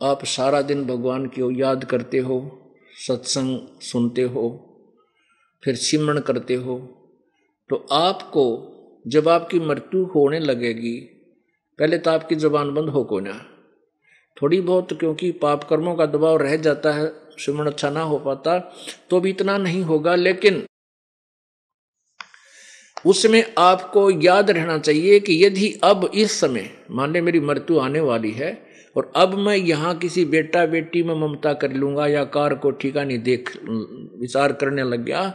आप सारा दिन भगवान की याद करते हो, सत्संग सुनते हो, फिर सिमरण करते हो तो आपको जब आपकी मृत्यु होने लगेगी, पहले तो आपकी जबान बंद हो को ना। थोड़ी बहुत क्योंकि पाप कर्मों का दबाव रह जाता है सिमरण अच्छा ना हो पाता तो भी इतना नहीं होगा, लेकिन उसमें आपको याद रहना चाहिए कि यदि अब इस समय, मान ले मेरी मृत्यु आने वाली है और अब मैं यहाँ किसी बेटा बेटी में ममता कर लूँगा या कार को ठिकानी देख, विचार करने लग गया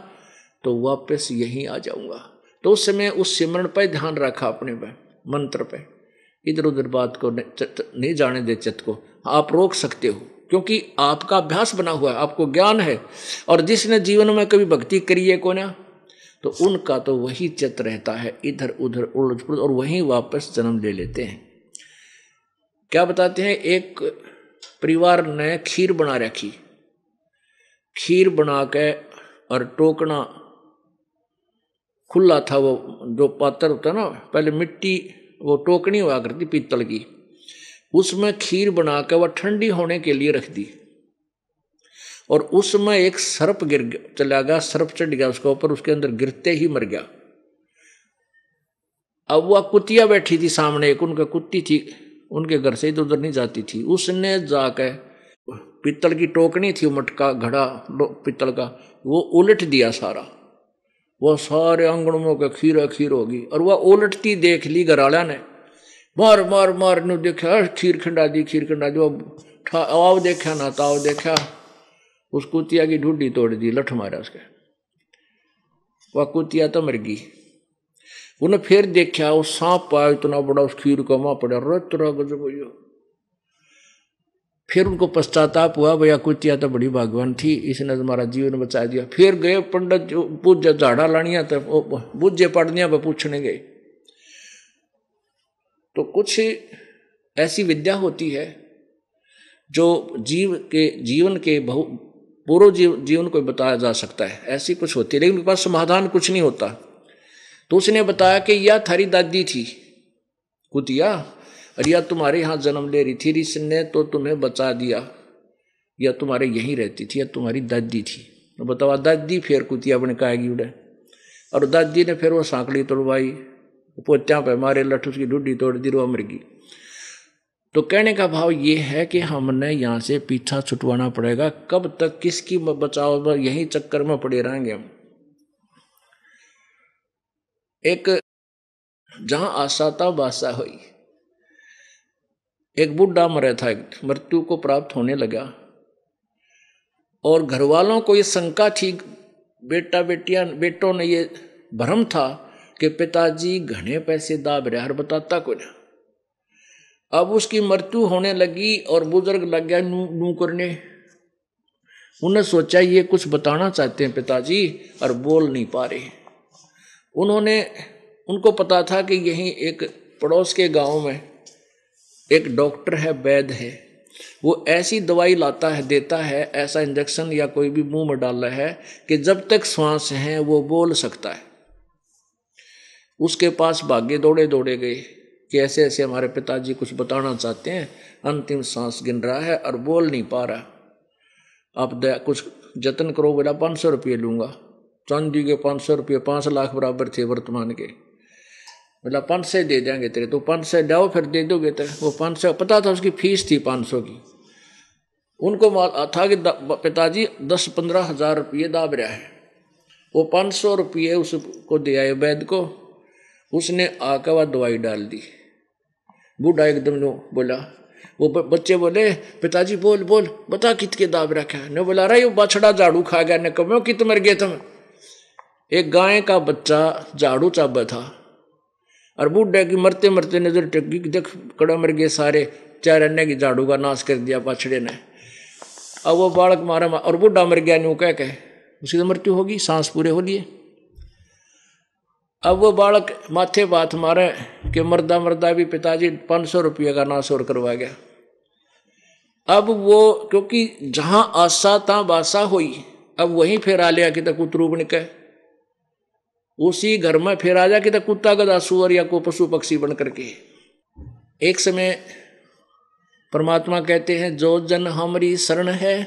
तो वापस यहीं आ जाऊँगा। तो उस समय उस सिमरण पर ध्यान रखा अपने पे, मंत्र पे। इधर उधर बात को नहीं जाने दे चित्त को। आप रोक सकते हो, क्योंकि आपका अभ्यास बना हुआ है, आपको ज्ञान है, और जिसने जीवन में कभी भक्ति करी है को ना तो उनका तो वही चित्त रहता है इधर उधर उलझ और वहीं वापस जन्म ले लेते हैं। क्या बताते हैं? एक परिवार ने खीर बना रखी। खीर बना के और टोकना खुला था वो, जो पात्र होता ना, पहले मिट्टी वो टोकनी हुआ करती, पीतल की। उसमें खीर बना के वह ठंडी होने के लिए रख दी। और उसमें एक सर्प गिर चला गया, सर्प चढ़ गया उसके ऊपर, उसके अंदर गिरते ही मर गया। अब वह कुतिया बैठी थी सामने, एक उनका कुत्ती थी। उनके घर से इधर उधर नहीं जाती थी। उसने जाकर पित्तल की टोकनी थी मटका घड़ा पित्तल का, वो उलट दिया सारा। वह सारे आंगणों का खीरा खीर होगी और वह उलटती देख ली घराला ने। मार मार मार, नु देखा खीर खंडा दी, खीर खंडा दी आओ देखा ना ताओ देखा। उस कुतिया की ढूंढी तोड़ दी, लठ मारा उसके। वह कुतिया तो मर गई। उन्हें फिर देखा वो सांप पाया इतना बड़ा उस खीर का माँ पड़ा रत गजब भैया। फिर उनको पश्चाताप हुआ भैया कुतिया तो बड़ी भगवान थी इसने तुम्हारा जीवन बचा दिया। फिर गए पंडित जो पूजा झाड़ा लानिया तो बुझे पढ़निया पर पूछने गए। तो कुछ ऐसी विद्या होती है जो जीव के जीवन के बहु पूर्व जीव, जीवन को बताया जा सकता है। ऐसी कुछ होती है लेकिन उनके पास समाधान कुछ नहीं होता। तो उसने बताया कि यह थारी दादी थी। कुतिया, और यह तुम्हारे यहाँ जन्म ले रही थी ऋषि ने तो तुम्हें बचा दिया। यह तुम्हारे यहीं रहती थी, यह तुम्हारी दादी थी। तो बतावा दादी फिर कुतिया बन काएगी उड़े? और दादी ने फिर वो सांकड़ी तोड़वाई, पोत्या पे मारे लठ उसकी ढूढ़ी तोड़ दी रो मर गई। तो कहने का भाव ये है कि हमने यहाँ से पीछा छुटवाना पड़ेगा। कब तक किसकी बचाव, यही चक्कर में पड़े रहेंगे हम। एक जहाँ आशा था बासा हुई। एक बुढ़ा मरे था मृत्यु को प्राप्त होने लगा। और घर वालों को ये शंका थी, बेटा, बेटिया, बेटों ने ये भ्रम था कि पिताजी घने पैसे दाब रहे हर बताता को ना। अब उसकी मृत्यु होने लगी और बुज़ुर्ग लग गया, नू नू करने। उन्हें सोचा, ये कुछ बताना चाहते हैं पिताजी और बोल नहीं पा रहे उन्होंने, उनको पता था कि यहीं एक पड़ोस के गाँव में एक डॉक्टर है वैद है। वो ऐसी दवाई लाता है, देता है, ऐसा इंजेक्शन या कोई भी मुँह में डाल है कि जब तक श्वास है, वो बोल सकता है। उसके पास भाग्य दौड़े दौड़े गए कि ऐसे ऐसे हमारे पिताजी कुछ बताना चाहते हैं। अंतिम सांस गिन रहा है और बोल नहीं पा रहा। आप कुछ जतन करो बोला पाँच सौ रुपये लूँगा। चांदी के पाँच सौ रुपये, पाँच लाख बराबर थे वर्तमान के। बोला, पाँच सौ दे देंगे तेरे तो पाँच सौ जाओ फिर दे दोगे तेरे। वो पाँच सौ, पता था उसकी फ़ीस थी पाँच सौ की। उनको था कि पिताजी, दस पंद्रह हज़ार रुपये दाब रहा है। वो पाँच सौ रुपये उसको दे आए वैद को। उसने आकर वह दवाई डाल दी। बूढ़ा एकदम नो बोला। वो बच्चे बोले, पिताजी बोल बोल, बता कित के दाब रखा है? ने बोला रहा ये बछड़ा झाड़ू खा गया, न कमो कित मर गए तुम एक गाय का बच्चा झाड़ू चाबा था और बूढ़े की मरते मरते नज़र टकी देख, कड़ा मर गए सारे, चार अन्य की झाड़ू का नाश कर दिया पाछड़े ने। अब वो बालक मारा और बूढ़ा मर गया, न्यू कह के, उसकी तो मृत्यु होगी, सांस पूरे हो लिए। अब वो बालक माथे बात मारे कि मर्दा मर्दा भी पिताजी पाँच सौ रुपये का नाश और करवा गया। अब वो, क्योंकि जहाँ आशा ता बासा हुई, अब वहीं फिर आ लिया कि तक उतरू बन के उसी घर में फिर आ जा कि कुत्ता गदा सुअर या को पशु पक्षी बन करके। एक समय परमात्मा कहते हैं, जो जन हमारी शरण है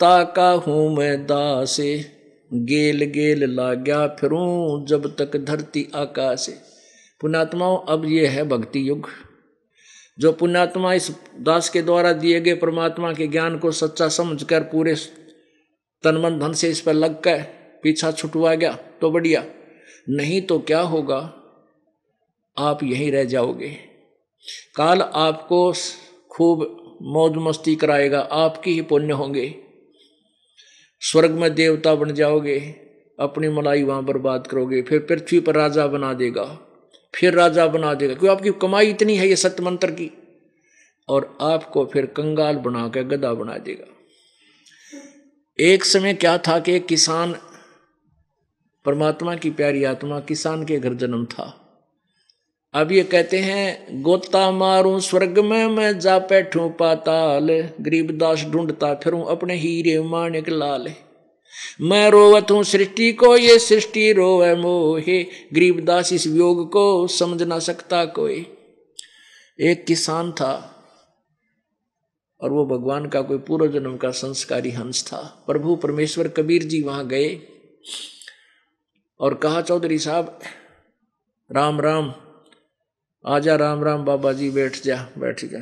ताका हूँ मैं दासे। गेल गेल लाग्या फिरूं जब तक धरती आकाश। पुणात्माओं अब ये है भक्ति युग। जो पुण्यात्मा इस दास के द्वारा दिए गए परमात्मा के ज्ञान को सच्चा समझकर पूरे तनमन धन से इस पर लग कर पीछा छुटवा गया तो बढ़िया, नहीं तो क्या होगा? आप यहीं रह जाओगे। काल आपको खूब मौज मस्ती कराएगा, आपकी ही पुण्य होंगे। स्वर्ग में देवता बन जाओगे, अपनी मलाई वहाँ बर्बाद करोगे, फिर पृथ्वी पर राजा बना देगा, फिर राजा बना देगा, क्योंकि आपकी कमाई इतनी है ये सत्य मंत्र की, और आपको फिर कंगाल बना के बना देगा। एक समय क्या था कि किसान परमात्मा की प्यारी आत्मा किसान के घर जन्म था। अब ये कहते हैं, गोता मारू स्वर्ग में, मैं जा बैठू पाताल। गरीबदास ढूंढता फिरूं अपने हीरे माणिक लाल। मैं रोवत हूँ सृष्टि को, ये सृष्टि रोवे मोहे। गरीबदास इस वियोग को समझ ना सकता कोई। एक किसान था, और वो भगवान का कोई पूर्व जन्म का संस्कारी हंस था। प्रभु परमेश्वर कबीर जी वहाँ गए। और कहा, चौधरी साहब, राम राम, आजा, राम राम, बाबा जी, बैठ जा बैठ जा।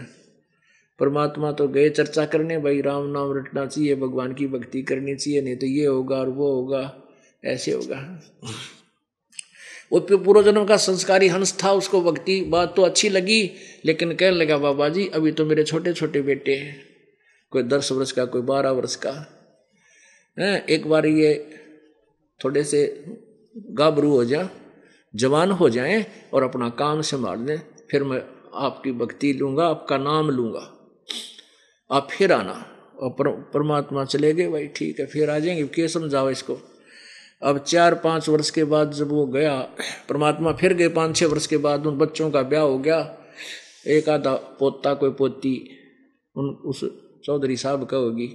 परमात्मा तो गए चर्चा करने, भाई, राम नाम रटना चाहिए, भगवान की भक्ति करनी चाहिए, नहीं तो ये होगा और वो होगा, ऐसे होगा। वो पूर्व जन्म का संस्कारी हंस था, उसको भक्ति बात तो अच्छी लगी, लेकिन कहने लगा, बाबा जी, अभी तो मेरे छोटे छोटे बेटे हैं, कोई दस वर्ष का, कोई बारह वर्ष का। है, एक बार ये थोड़े से गाभरू हो जा जवान हो जाएँ और अपना काम संभाल लें फिर मैं आपकी भक्ति लूँगा आपका नाम लूँगा। आप फिर आना और पर, परमात्मा चले गए भाई ठीक है फिर आ जाएँगे। क्या समझाओ इसको? अब चार पाँच वर्ष के बाद जब वो गया परमात्मा फिर गए पाँच छः वर्ष के बाद उन बच्चों का ब्याह हो गया। एक आधा पोता कोई पोती उन उस चौधरी साहब का होगी।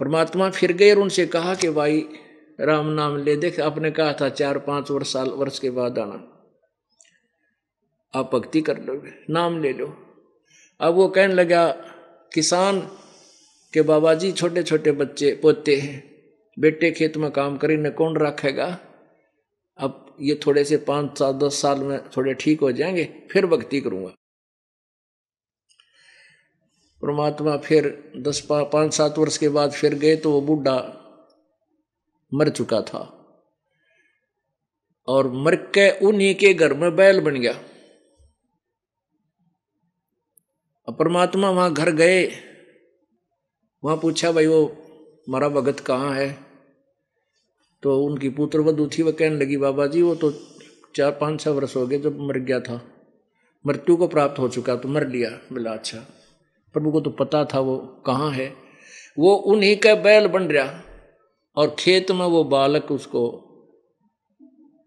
परमात्मा फिर गए और उनसे कहा कि भाई राम नाम ले देख, आपने कहा था चार पाँच वर्ष, साल, वर्ष के बाद आना। आप भक्ति कर लो, नाम ले लो। अब वो कहने लगा, किसान के बाबा जी छोटे छोटे बच्चे, पोते हैं। बेटे खेत में काम करें न कौन रखेगा? अब ये थोड़े से पाँच सात दस साल में थोड़े ठीक हो जाएँगे, फिर भक्ति करूँगा। परमात्मा फिर दस पाँच सात वर्ष के बाद फिर गए तो वो बूढ़ा मर चुका था। और मर के उन्हीं के घर में बैल बन गया। परमात्मा वहाँ घर गए। वहाँ पूछा, भाई, वो मारा भगत कहाँ है? तो उनकी पुत्र वधु थी वह कहने लगी, बाबा जी, वो तो चार, पाँच छः वर्ष हो गए, जब मर गया था। मृत्यु को प्राप्त हो चुका तो मर लिया, बोला अच्छा प्रभु को तो पता था वो कहाँ है। वो उन्हीं का बैल बन रहा। और खेत में वो बालक उसको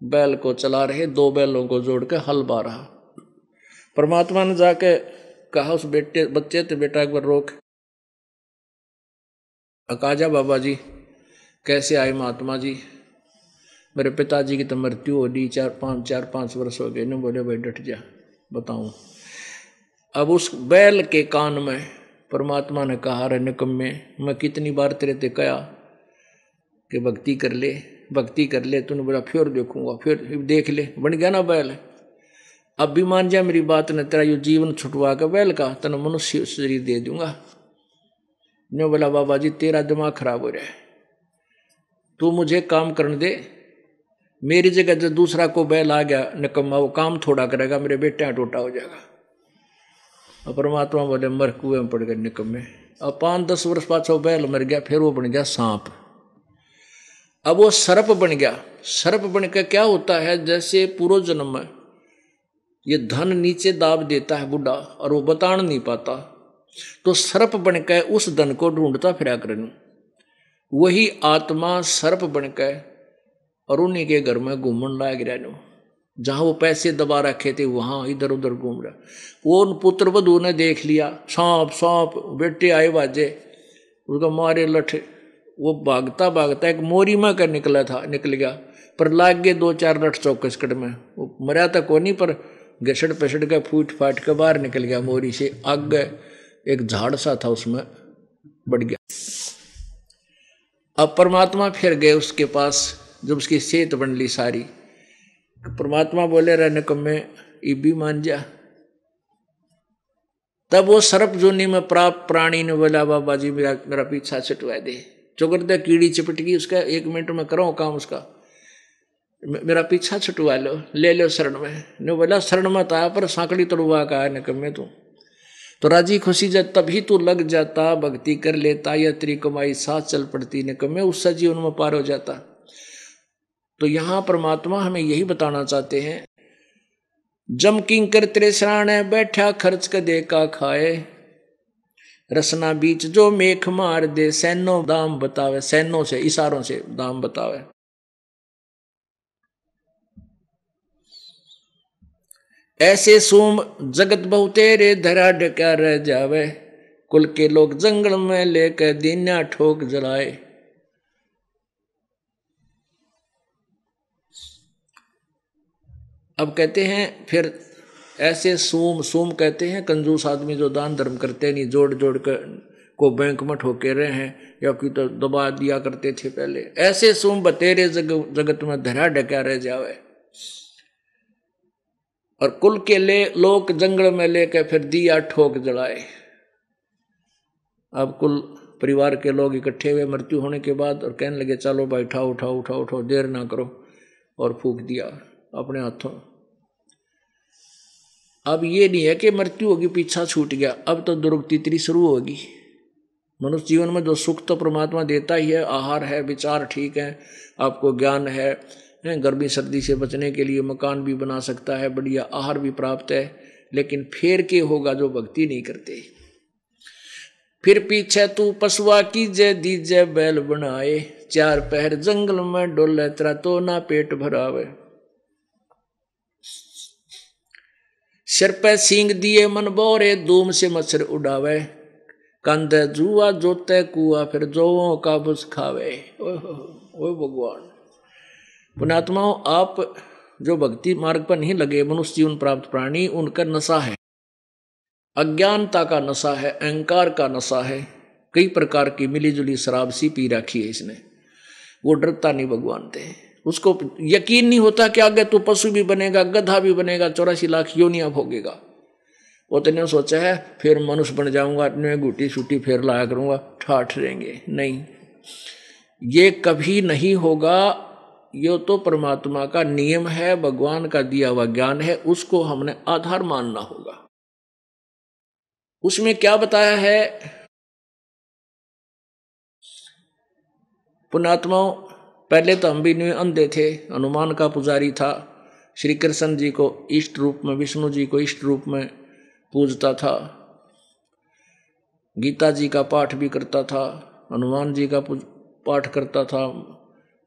बैल को चला रहे, दो बैलों को जोड़ के हल बा रहा। परमात्मा ने जाके कहा, उस बेटे, बच्चे थे बेटा एक बार रोक। अकाजा बाबा जी, कैसे आए महात्मा जी? मेरे पिताजी की तो मृत्यु हो दी चार पाँच चार पाँच वर्ष हो गए न बोले, भाई डट जा, बताऊँ। अब उस बैल के कान में परमात्मा ने कहा रे निकम्मे मैं कितनी बार तेरे ते कया कि भक्ति कर ले, भक्ति कर ले, तूने बोला, फिर देखूँगा, फिर देख ले। बन गया ना बैल? अब भी मान जा, मेरी बात ने तेरा यो जीवन छुटवा कर बैल का तेना मनुष्य शरीर दे दूँगा। ने बोला, बाबा जी, तेरा दिमाग खराब हो रहा है। तू मुझे काम करने दे। मेरी जगह जब दूसरा को बैल आ गया, निकम्मा, वो काम थोड़ा करेगा, मेरे बेटे टोटा हो जाएगा। और परमात्मा बोले, मर कुएँ में पड़ गए निकम्मे। अब पाँच दस वर्ष बाद बैल मर गया, फिर वो बन गया सांप। अब वो सर्प बन गया। सर्प बन के क्या होता है? जैसे पूर्व जन्म में ये धन नीचे दाब देता है बुढ़ा और वो बतान नहीं पाता। तो सर्प बन के उस धन को ढूंढता फिरा करने वही आत्मा सर्प बन के और उन्हीं के घर में घूमन लाग रहा जहाँ वो पैसे दबा रखे थे, वहाँ इधर उधर घूम रहा। वो उन पुत्र वधु ने देख लिया, सांप सांप, बेटे आए बाजे, उसका मारे लठे। वो भागता भागता एक मोरी में कर निकला था, निकल गया। पर लाग गए दो चार लठ चौकस कट में। वो मरा था को नहीं पर घसड़ पसड़ के फूट फाट के बाहर निकल गया मोरी से। आग एक झाड़ सा था उसमें, बढ़ गया। अब परमात्मा फिर गए उसके पास, जब उसकी सेहत बन ली सारी। परमात्मा बोले, रहने को मैं भी मान जा। तब वो सर्प जोनी में प्राप्त प्राणी ने बोला, बाबा जी, मेरा मेरा पीछा छुटवा दे। चुकर दे कीड़ी चिपट गई, उसका एक मिनट में करो काम उसका। मेरा पीछा छुटवा लो, ले लो शरण में। ने बोला, शरण मत आया पर सांकड़ी तोड़वा का है निकम्मे तू। तो राज़ी खुशी जब तभी तू लग जाता, भक्ति कर लेता या तेरी कमाई साथ चल पड़ती, निकम्मे उससे जीवन में पार हो जाता। तो यहाँ परमात्मा हमें यही बताना चाहते हैं, जम किंकर तेरे सराणे बैठा खर्च कर दे का खाए। रसना बीच जो मेख मार दे, सैनो दाम बतावे, सैनो से, इशारों से दाम बतावे। ऐसे सोम जगत बहुतेरे धरा डका रह जावे, कुल के लोग जंगल में लेकर दीना ठोक जलाए। अब कहते हैं, फिर ऐसे सोम सोम कहते हैं कंजूस आदमी जो दान धर्म करते नहीं जोड़ जोड़ कर को बैंक में ठोके रहे हैं या कि तो दबा दिया करते थे पहले। ऐसे सोम बतेरे जग, जगत में धरा डका रह जावे। और कुल के ले लोग जंगल में लेकर फिर दिया ठोक जलाए। अब कुल परिवार के लोग इकट्ठे हुए मृत्यु होने के बाद और कहने लगे चलो भाई उठाओ उठाओ उठाओ उठाओ देर ना करो। और फूक दिया अपने हाथों। अब ये नहीं है कि मृत्यु होगी, पीछा छूट गया। अब तो दुर्गति शुरू होगी। मनुष्य जीवन में जो सुख तो परमात्मा देता ही है, आहार है, विचार ठीक है, आपको ज्ञान है गर्मी सर्दी से बचने के लिए मकान भी बना सकता है, बढ़िया आहार भी प्राप्त है, लेकिन फेर के होगा जो भक्ति नहीं करते। फिर पीछे तू पशुआ की जय दीजे बैल बनाए, चार पहर जंगल में डोले तेरा तो ना पेट भरावे। सिर पे सींग दिए मन बोरे धूम से मच्छर उड़ावे कंध जुआ जोते कुआ फिर जोओं का बुस खावे ओ भगवान पुणात्माओं आप जो भक्ति मार्ग पर नहीं लगे मनुष्य जीवन प्राप्त प्राणी उनका नशा है अज्ञानता का नशा है अहंकार का नशा है कई प्रकार की मिली जुली शराब सी पी रखी है इसने वो डरता नहीं भगवान थे उसको यकीन नहीं होता कि आगे तो पशु भी बनेगा, गधा भी बनेगा, चौरासी लाख योनिया भोगेगा। वो तो सोचा है, फिर मनुष्य बन जाऊँगा, अपने गुटी सूटी फिर लाया करूँगा, ठाठ रहेंगे। नहीं। ये कभी नहीं होगा, ये तो परमात्मा का नियम है, भगवान का दिया हुआ ज्ञान है, उसको हमने आधार मानना होगा। उसमें क्या बताया है? पुणात्माओं पहले तो हम भी अंधे थे। हनुमान का पुजारी था। श्री कृष्ण जी को इष्ट रूप में, विष्णु जी को इष्ट रूप में पूजता था। गीता जी का पाठ भी करता था। हनुमान जी का पाठ करता था।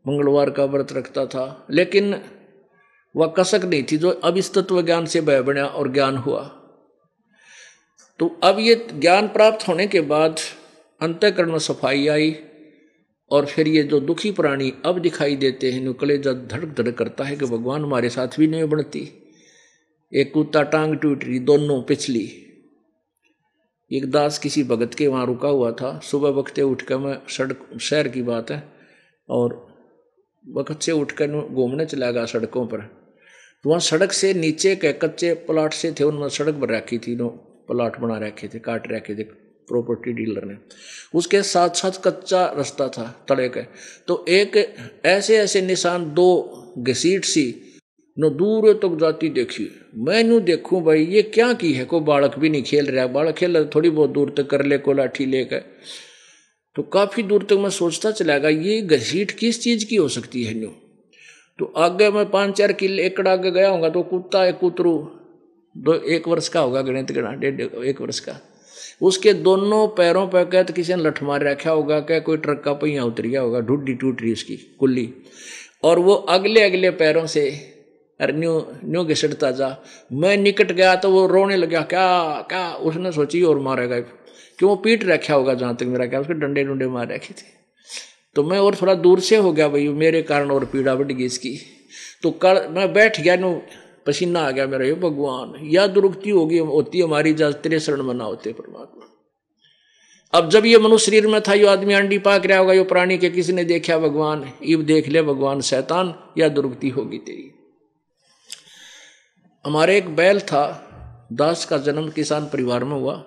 मंगलवार का व्रत रखता था। लेकिन वह कसक नहीं थी जो अब इस तत्व ज्ञान से भय बना और ज्ञान हुआ। तो अब ये ज्ञान प्राप्त होने के बाद अंतकरण में सफ़ाई आई। और फिर ये जो दुखी प्राणी अब दिखाई देते हैं, नुकले जब धड़क धड़क करता है कि भगवान हमारे साथ भी नहीं बढ़ती एक कुत्ता टांग टूट रही, दोनों पिछली। एक दास किसी भगत के वहाँ रुका हुआ था। सुबह वक्ते उठ कर मैं सड़क, शहर की बात है, और वक्त से उठकर घूमने चला गया सड़कों पर। तो वहाँ सड़क से नीचे के कच्चे प्लाट से थे, उनमें सड़क बन रखी थी, नो प्लाट बना रखे थे, काट रखे थे। प्रॉपर्टी डीलर ने। उसके साथ साथ कच्चा रास्ता था, तड़े के। तो एक ऐसे ऐसे निशान, दो घसीट सी, न दूर तक जाती देखी। मैं नू देखूँ भाई, ये क्या की है? कोई बालक भी नहीं खेल रहा। बालक खेल रहा, थोड़ी बहुत दूर तक कर ले को लाठी लेकर तो काफ़ी दूर तक मैं सोचता चला गया, ये घसीट किस चीज़ की हो सकती है न्यू? तो आगे मैं पाँच चार किले, एकड़ आगे गया होगा तो कुत्ता, एक कुतरू, दो, एक वर्ष का होगा, गणित गणा डेढ़ एक वर्ष का। उसके दोनों पैरों पर क्या तो किसी ने लठ मार रखा होगा, क्या कोई ट्रक का पहिया उतर गया होगा, ढूढ़ी, टूट रही उसकी कुल्ली। और वो अगले अगले पैरों से, अरे न्यू न्यू घिसटता जा मैं निकट गया तो वो रोने लगा, क्या क्या, उसने सोची और मारेगा क्यों वो पीट रखा होगा जहाँ तक मेरा क्या उसके डंडे डंडे मार रखे थे। तो मैं और थोड़ा दूर से हो गया भाई, मेरे कारण और पीड़ा बढ़ गई इसकी। तो कर मैं बैठ गया नो पसीना आ गया मेरा ये भगवान, या दुरुक्ति होगी, होती हमारी जज तेरे शरण में होते परमात्मा। अब जब ये मनुष्य शरीर में था, यो आदमी अंडी पाक रहा होगा, यो प्राणी के किसी ने देखा, भगवान इब देख ले, भगवान, शैतान, या दुर्गति होगी तेरी। हमारे एक बैल था, दास का जन्म किसान परिवार में हुआ,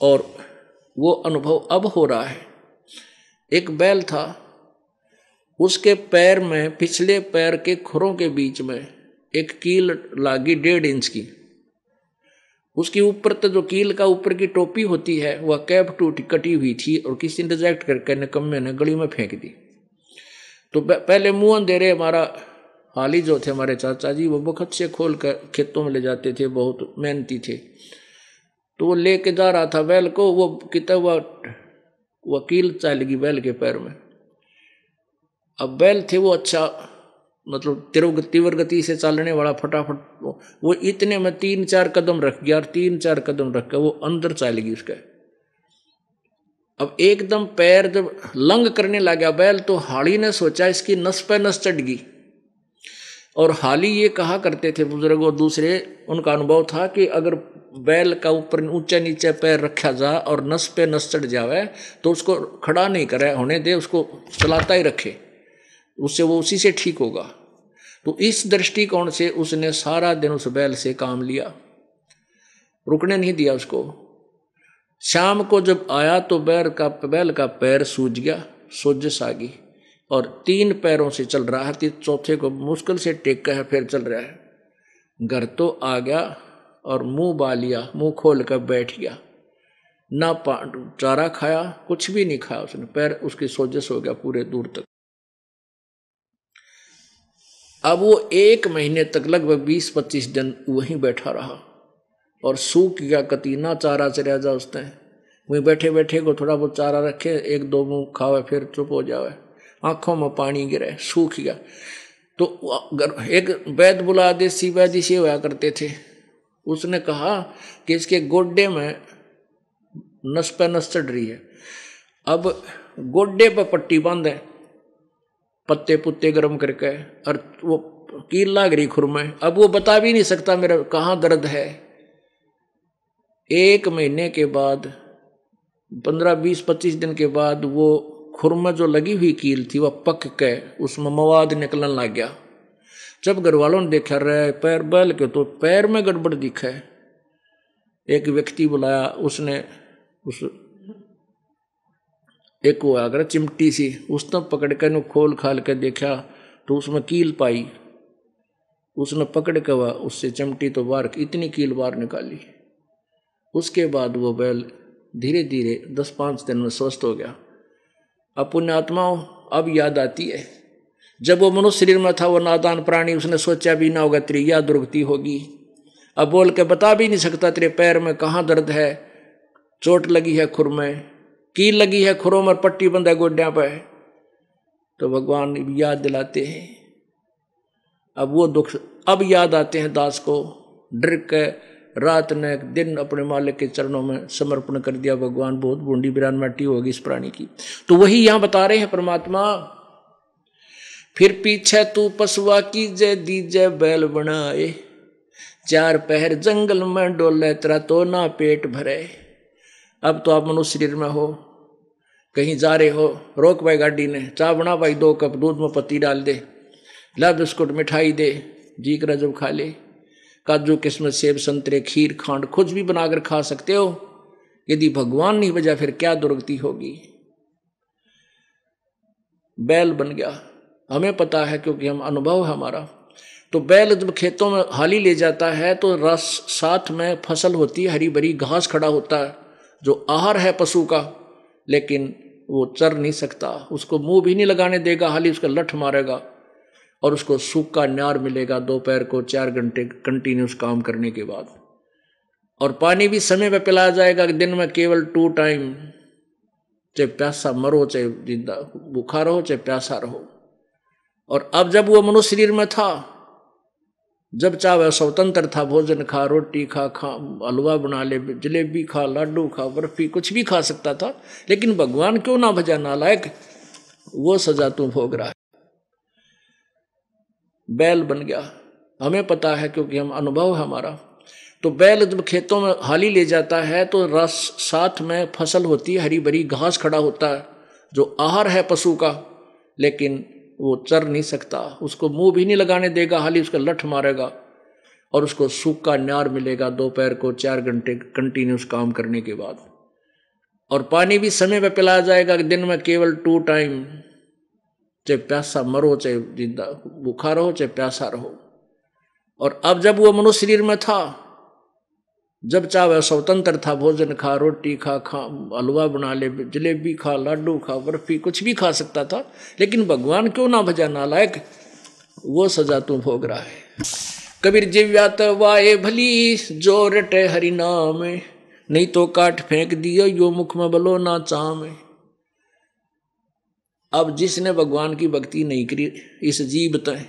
और वो अनुभव अब हो रहा है। एक बैल था उसके पैर में, पिछले पैर के खुरों के बीच में एक कील लागी डेढ़ इंच की। उसके ऊपर तो जो कील का ऊपर की टोपी होती है, वह कैप टूटी कटी हुई थी और किसी ने रिजेक्ट करके निकम्मे ने गली में फेंक दी। तो पहले मुँह अंधेरे हमारा, हाली जो थे हमारे चाचा जी, वो बखत से खोल कर खेतों में ले जाते थे, बहुत मेहनती थे। तो वो लेके जा रहा था, बैल को, वो कितना हुआ वकील चलेगी बैल के पैर में। अब बैल थे वो अच्छा मतलब तीव्र तीव्र गति से चलने वाला फटाफट, वो इतने में तीन चार कदम रख गया और तीन चार कदम रख कर वो अंदर चलेगी उसके। अब एकदम पैर जब लंग करने लगा बैल तो हाड़ी ने सोचा इसकी नस पे नस चढ़ गई और हाली ये कहा करते थे बुज़ुर्ग और दूसरे उनका अनुभव था कि अगर बैल का ऊपर ऊँचे नीचे पैर रखा जा और नस पे नस चढ़ जावे तो उसको खड़ा नहीं करे, होने दे, उसको चलाता ही रखे। उससे वो उसी से ठीक होगा। तो इस दृष्टिकोण से उसने सारा दिन उस बैल से काम लिया। रुकने नहीं दिया उसको। शाम को जब आया तो बैल का बैल का पैर सूज गया सोजस आ गई और तीन पैरों से चल रहा है चौथे को मुश्किल से टेक है फिर चल रहा है। घर तो आ गया और मुँह बा लिया, मुँह खोल कर बैठ गया। ना चारा खाया, कुछ भी नहीं खाया उसने। पैर उसकी सोजस हो गया पूरे दूर तक। अब वो एक महीने तक लगभग बीस पच्चीस दिन वहीं बैठा रहा और सूख गया कतीना चारा चढ़ा जा उसने। वहीं बैठे बैठे को थोड़ा बहुत चारा रखे, एक दो मुँह खावे, फिर चुप हो जावे। आँखों में पानी गिरे, सूख गया। तो एक वैद बुला देसी वैद से हुआ करते थे। उसने कहा कि इसके गोड्डे में नस पे नस चढ़ रही है। अब गोड्डे पर पट्टी है पत्ते पुत्ते गर्म करके, और वो कील लाग रही खुर में अब वो बता भी नहीं सकता मेरा कहाँ दर्द है। एक महीने के बाद, पंद्रह, बीस, पच्चीस दिन के बाद वो खुर में जो लगी हुई कील थी वह पक के उसमें मवाद निकलने लग गया। जब घर वालों ने देखा रहे पैर बैल के तो पैर में गड़बड़ दिखा। एक व्यक्ति बुलाया, उसने उस एक वो आकर चिमटी सी, उसने पकड़ कर नु खोल खाल कर देखा तो उसमें कील पाई। उसने पकड़ के वह, उससे चिमटी तो बाहर, इतनी कील बाहर निकाली। उसके बाद वो बैल धीरे धीरे दस पाँच दिन में स्वस्थ हो गया। अब पुण्यात्माओं, अब याद आती है। जब वो मनुष्य शरीर में था, वो नादान प्राणी, उसने सोचा भी ना होगा, तेरी या दुर्गति होगी। अब बोल के बता भी नहीं सकता, तेरे पैर में कहाँ दर्द है? चोट लगी है खुर में। कील लगी है खुरों में, पट्टी है गोड्या पर तो भगवान याद दिलाते हैं। अब वो दुख, अब याद आते हैं दास को। डर के रात ने दिन अपने मालिक के चरणों में समर्पण कर दिया। भगवान बहुत बूंदी बिरान मट्टी होगी इस प्राणी की। तो वही यहाँ बता रहे हैं परमात्मा, फिर पीछे तू पशुआ की जय दीजय बैल बनाए। चार पहर जंगल में डोले, तेरा तो ना पेट भरे। अब तो आप मनुष्य शरीर में हो, कहीं जा रहे हो, रोक भाई गाड़ी ने, चाह बना भाई दो कप दूध में पत्ती डाल दे, ला बिस्कुट मिठाई दे जी कर जब खा ले। काजू, किस्मत, सेब, संतरे, खीर, खांड कुछ भी बनाकर खा सकते हो। यदि भगवान नहीं बजा, फिर क्या दुर्गति होगी? बैल बन गया। हमें पता है, क्योंकि हम अनुभव है हमारा। तो बैल जब खेतों में हाली ले जाता है तो रस साथ में फ़सल होती है, हरी भरी घास खड़ा होता है। जो आहार है पशु का, लेकिन वो चर नहीं सकता। उसको मुँह भी नहीं लगाने देगा, हाली उसका लठ मारेगा और उसको सूखा न्यार मिलेगा दोपहर को चार घंटे कंटिन्यूस काम करने के बाद। और पानी भी समय पे पिलाया जाएगा दिन में केवल टू टाइम चाहे प्यासा मरो, चाहे ज़िंदा भूखा रहो, चाहे प्यासा रहो। और अब जब वो मनुष्य शरीर में था जब चाहे स्वतंत्र था, भोजन खा, रोटी खा खा, हलवा बना ले, जलेबी खा, लाडू खा, बर्फ़ी, कुछ भी खा सकता था, लेकिन भगवान क्यों ना भजा नालायक? वो सजा तू भोग रहा है। बैल बन गया। हमें पता है क्योंकि हम अनुभव है हमारा। तो बैल जब खेतों में हाली ले जाता है तो रस साथ में फ़सल होती है, हरी भरी घास खड़ा होता है, जो आहार है पशु का। लेकिन वो चर नहीं सकता, उसको मुँह भी नहीं लगाने देगा, हाली उसका लठ मारेगा और उसको सूखा न्यार मिलेगा दोपहर को चार घंटे कंटिन्यूस काम करने के बाद। और पानी भी समय पे पिलाया जाएगा दिन में केवल टू टाइम चाहे प्यासा मरो, चाहे ज़िंदा भूखा रहो, चाहे प्यासा रहो। और अब जब वो मनुष्य शरीर में था जब चाहे स्वतंत्र था, भोजन खा, रोटी खा खा, हलवा बना ले, जलेबी खा, लाडू खा, बर्फ़ी, कुछ भी खा सकता था, लेकिन भगवान क्यों ना भजा नालायक वो सजा तू भोग रहा है। कबीर जिव्यात वाए भली, जो रटे हरि नाम, नहीं तो काट फेंक दियो, यो मुख में बलो ना चाम। अब जिसने भगवान की भक्ति नहीं करी, इस जीव तय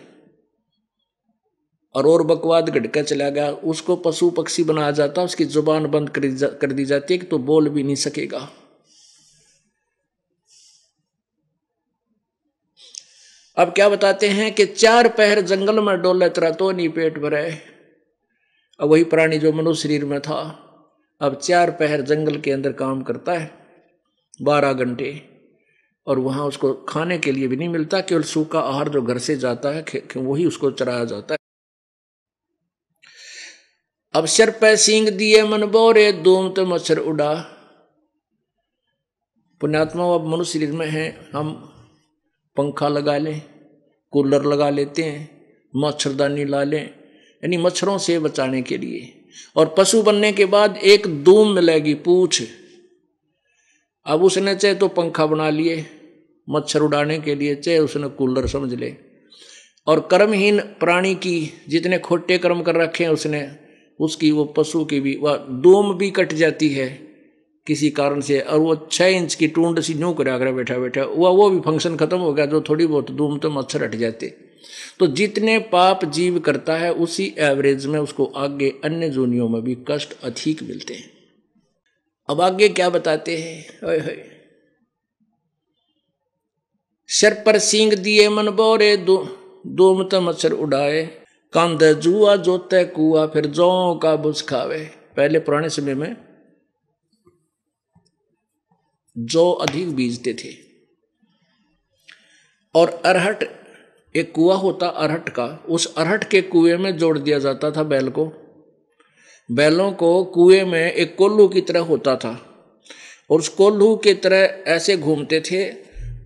और और बकवाद घटका चला गया। उसको पशु पक्षी बनाया जाता उसकी ज़ुबान बंद कर, कर दी जाती है कि तो बोल भी नहीं सकेगा। अब क्या बताते हैं कि चार पहर जंगल में डोले तरह तो नहीं पेट भरे। अब वही प्राणी जो मनुष्य शरीर में था अब चार पहर जंगल के अंदर काम करता है बारह घंटे। और वहाँ उसको खाने के लिए भी नहीं मिलता केवल सूखा आहार जो घर से जाता है वही उसको चराया जाता है। अब सर पे सींग दिए मन बोरे, दूम तो मच्छर उड़ा। पुण्यात्मा अब मनुष्य शरीर में है, हम पंखा लगा लें, कूलर लगा लेते हैं मच्छरदानी ला लें, यानी मच्छरों से बचाने के लिए। और पशु बनने के बाद एक दूम मिलेगी, पूछ। अब उसने चाहे तो पंखा बना लिए, मच्छर उड़ाने के लिए, चाहे उसने कूलर समझ ले। और कर्महीन प्राणी की जितने खोटे कर्म कर रखे हैं, उसने उसकी वो पशु की भी, वह दोम भी कट जाती है। किसी कारण से, और वो छः इंच की टूंड सी न्यू करा कर बैठा बैठा, वह, वो भी फ़ंक्शन खत्म हो गया जो थोड़ी बहुत दूम तो मच्छर हट जाते। तो जितने पाप जीव करता है, उसी एवरेज में उसको आगे अन्य जोनियों में भी कष्ट अधिक मिलते हैं। अब आगे क्या बताते हैं? सर पर सींग दिए मन बोरे, दो, दोम तो मच्छर उड़ाए। कंध जुआ जोते कुआ, फिर जौ का बुझ खावे पहले पुराने समय में जौ अधिक बीजते थे। और अरहट, एक कुआ होता अरहट का, उस अरहट के कुएँ में जोड़ दिया जाता था बैल को। बैलों को कुएँ में एक कोल्लू की तरह होता था। और उस कोल्लू की तरह ऐसे घूमते थे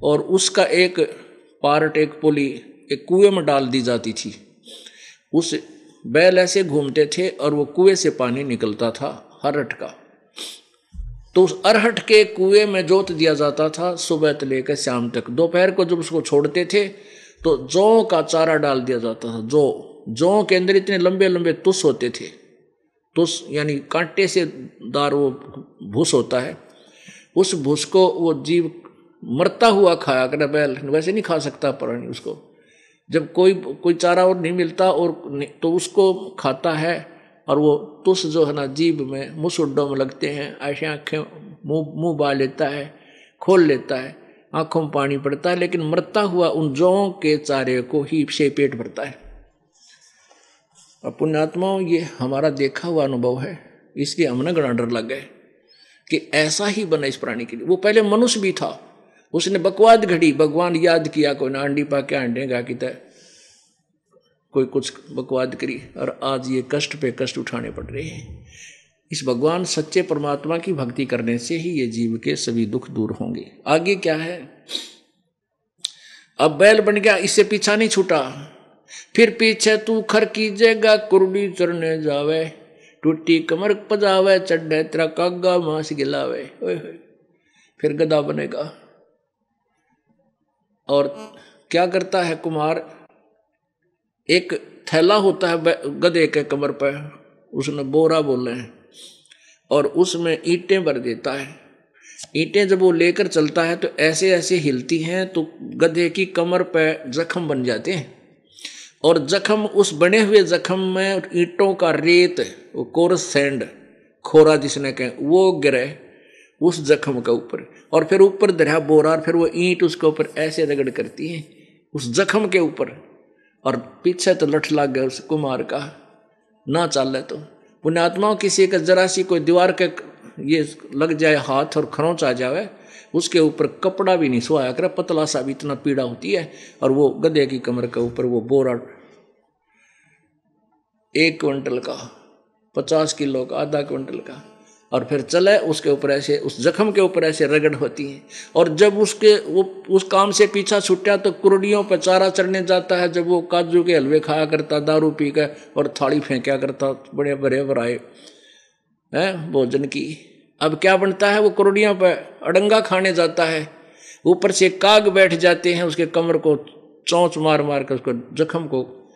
और उसका एक पार्ट, एक पुली, एक कुएँ में डाल दी जाती थी। उस बैल ऐसे घूमते थे और वो कुएँ से पानी निकलता था, हरहट का। तो उस अरहट के कुएँ में जोत दिया जाता था, सुबह से लेकर शाम तक। दोपहर को जब उसको छोड़ते थे तो जौ का चारा डाल दिया जाता था, जौ। जौ के अंदर इतने लंबे लंबे तुस होते थे। तुस यानी कांटे से दार वो भूस होता है। उस भूस को वो जीव मरता हुआ खाया कर बैल, वैसे नहीं खा सकता प्राणी उसको। जब कोई कोई चारा और नहीं मिलता और तो उसको खाता है और वो तुस जो है ना, जीभ में मुसुड्डों में लगते हैं, ऐसे आँखें मुँह मुँह बा लेता है, खोल लेता है, आँखों में पानी पड़ता है, लेकिन मरता हुआ उन जौ के चारे को ही से पेट भरता है। और पुण्यात्माओं ये हमारा देखा हुआ अनुभव है इसलिए हमने गड़ा डर लग गए कि ऐसा ही बना इस प्राणी के लिए। वो पहले मनुष्य भी था उसने बकवाद घड़ी, भगवान याद किया, कोई ना अंडी पा के अंडेगा कि तय कोई कुछ बकवाद करी, और आज ये कष्ट पे कष्ट उठाने पड़ रहे हैं। इस भगवान सच्चे परमात्मा की भक्ति करने से ही ये जीव के सभी दुख दूर होंगे। आगे क्या है? अब बैल बन गया, इससे पीछा नहीं छूटा। फिर पीछे तू खर कीजेगा, कुर्डी चरने जावे। टूटी कमर पजावे, चढ़े तेरा कागा मांस गिलावे। फिर गदा बनेगा। और क्या करता है कुमार एक थैला होता है गधे के कमर पर उसने बोरा बोले हैं और उसमें ईंटें भर देता है। ईंटें जब वो लेकर चलता है तो ऐसे ऐसे हिलती हैं तो गधे की कमर पर जख्म बन जाते हैं। और जख्म, उस बने हुए जख्म में ईंटों का रेत कोरस सैंड, खोरा जिसने कहे, वो गिरे। उस जख्म के ऊपर। और फिर ऊपर दरिया बोरा और फिर वो ईंट उसके ऊपर ऐसे रगड़ करती है, उस जख्म के ऊपर। और पीछे तो लठ लग गया उस कुमार का। ना चाले तो। पुण्यात्माओं किसी का जरा सी कोई दीवार के ये लग जाए हाथ और खरोंच आ जाए उसके ऊपर कपड़ा भी नहीं सोया करे, पतला सा भी इतना पीड़ा होती है। और वो गधे की कमर के ऊपर वो बोरा एक क्विंटल का, पचास किलो का, आधा क्विंटल का। और फिर चले उसके ऊपर ऐसे, उस जख्म के ऊपर ऐसे रगड़ होती है। और जब उसके, वो, उस काम से पीछा छुट्टा तो कुरडियों पर चारा चढ़ने जाता है, जब वो काजू के हलवे खाया करता, दारू पी कर, और थाली फेंका करता, बड़े बड़े बराए, हैं, भोजन की। अब क्या बनता है, वो कुरडियों पर अड़ंगा खाने जाता है। ऊपर से काग बैठ जाते हैं, उसके कमर को चौंच मार मार कर, उसको जख्म को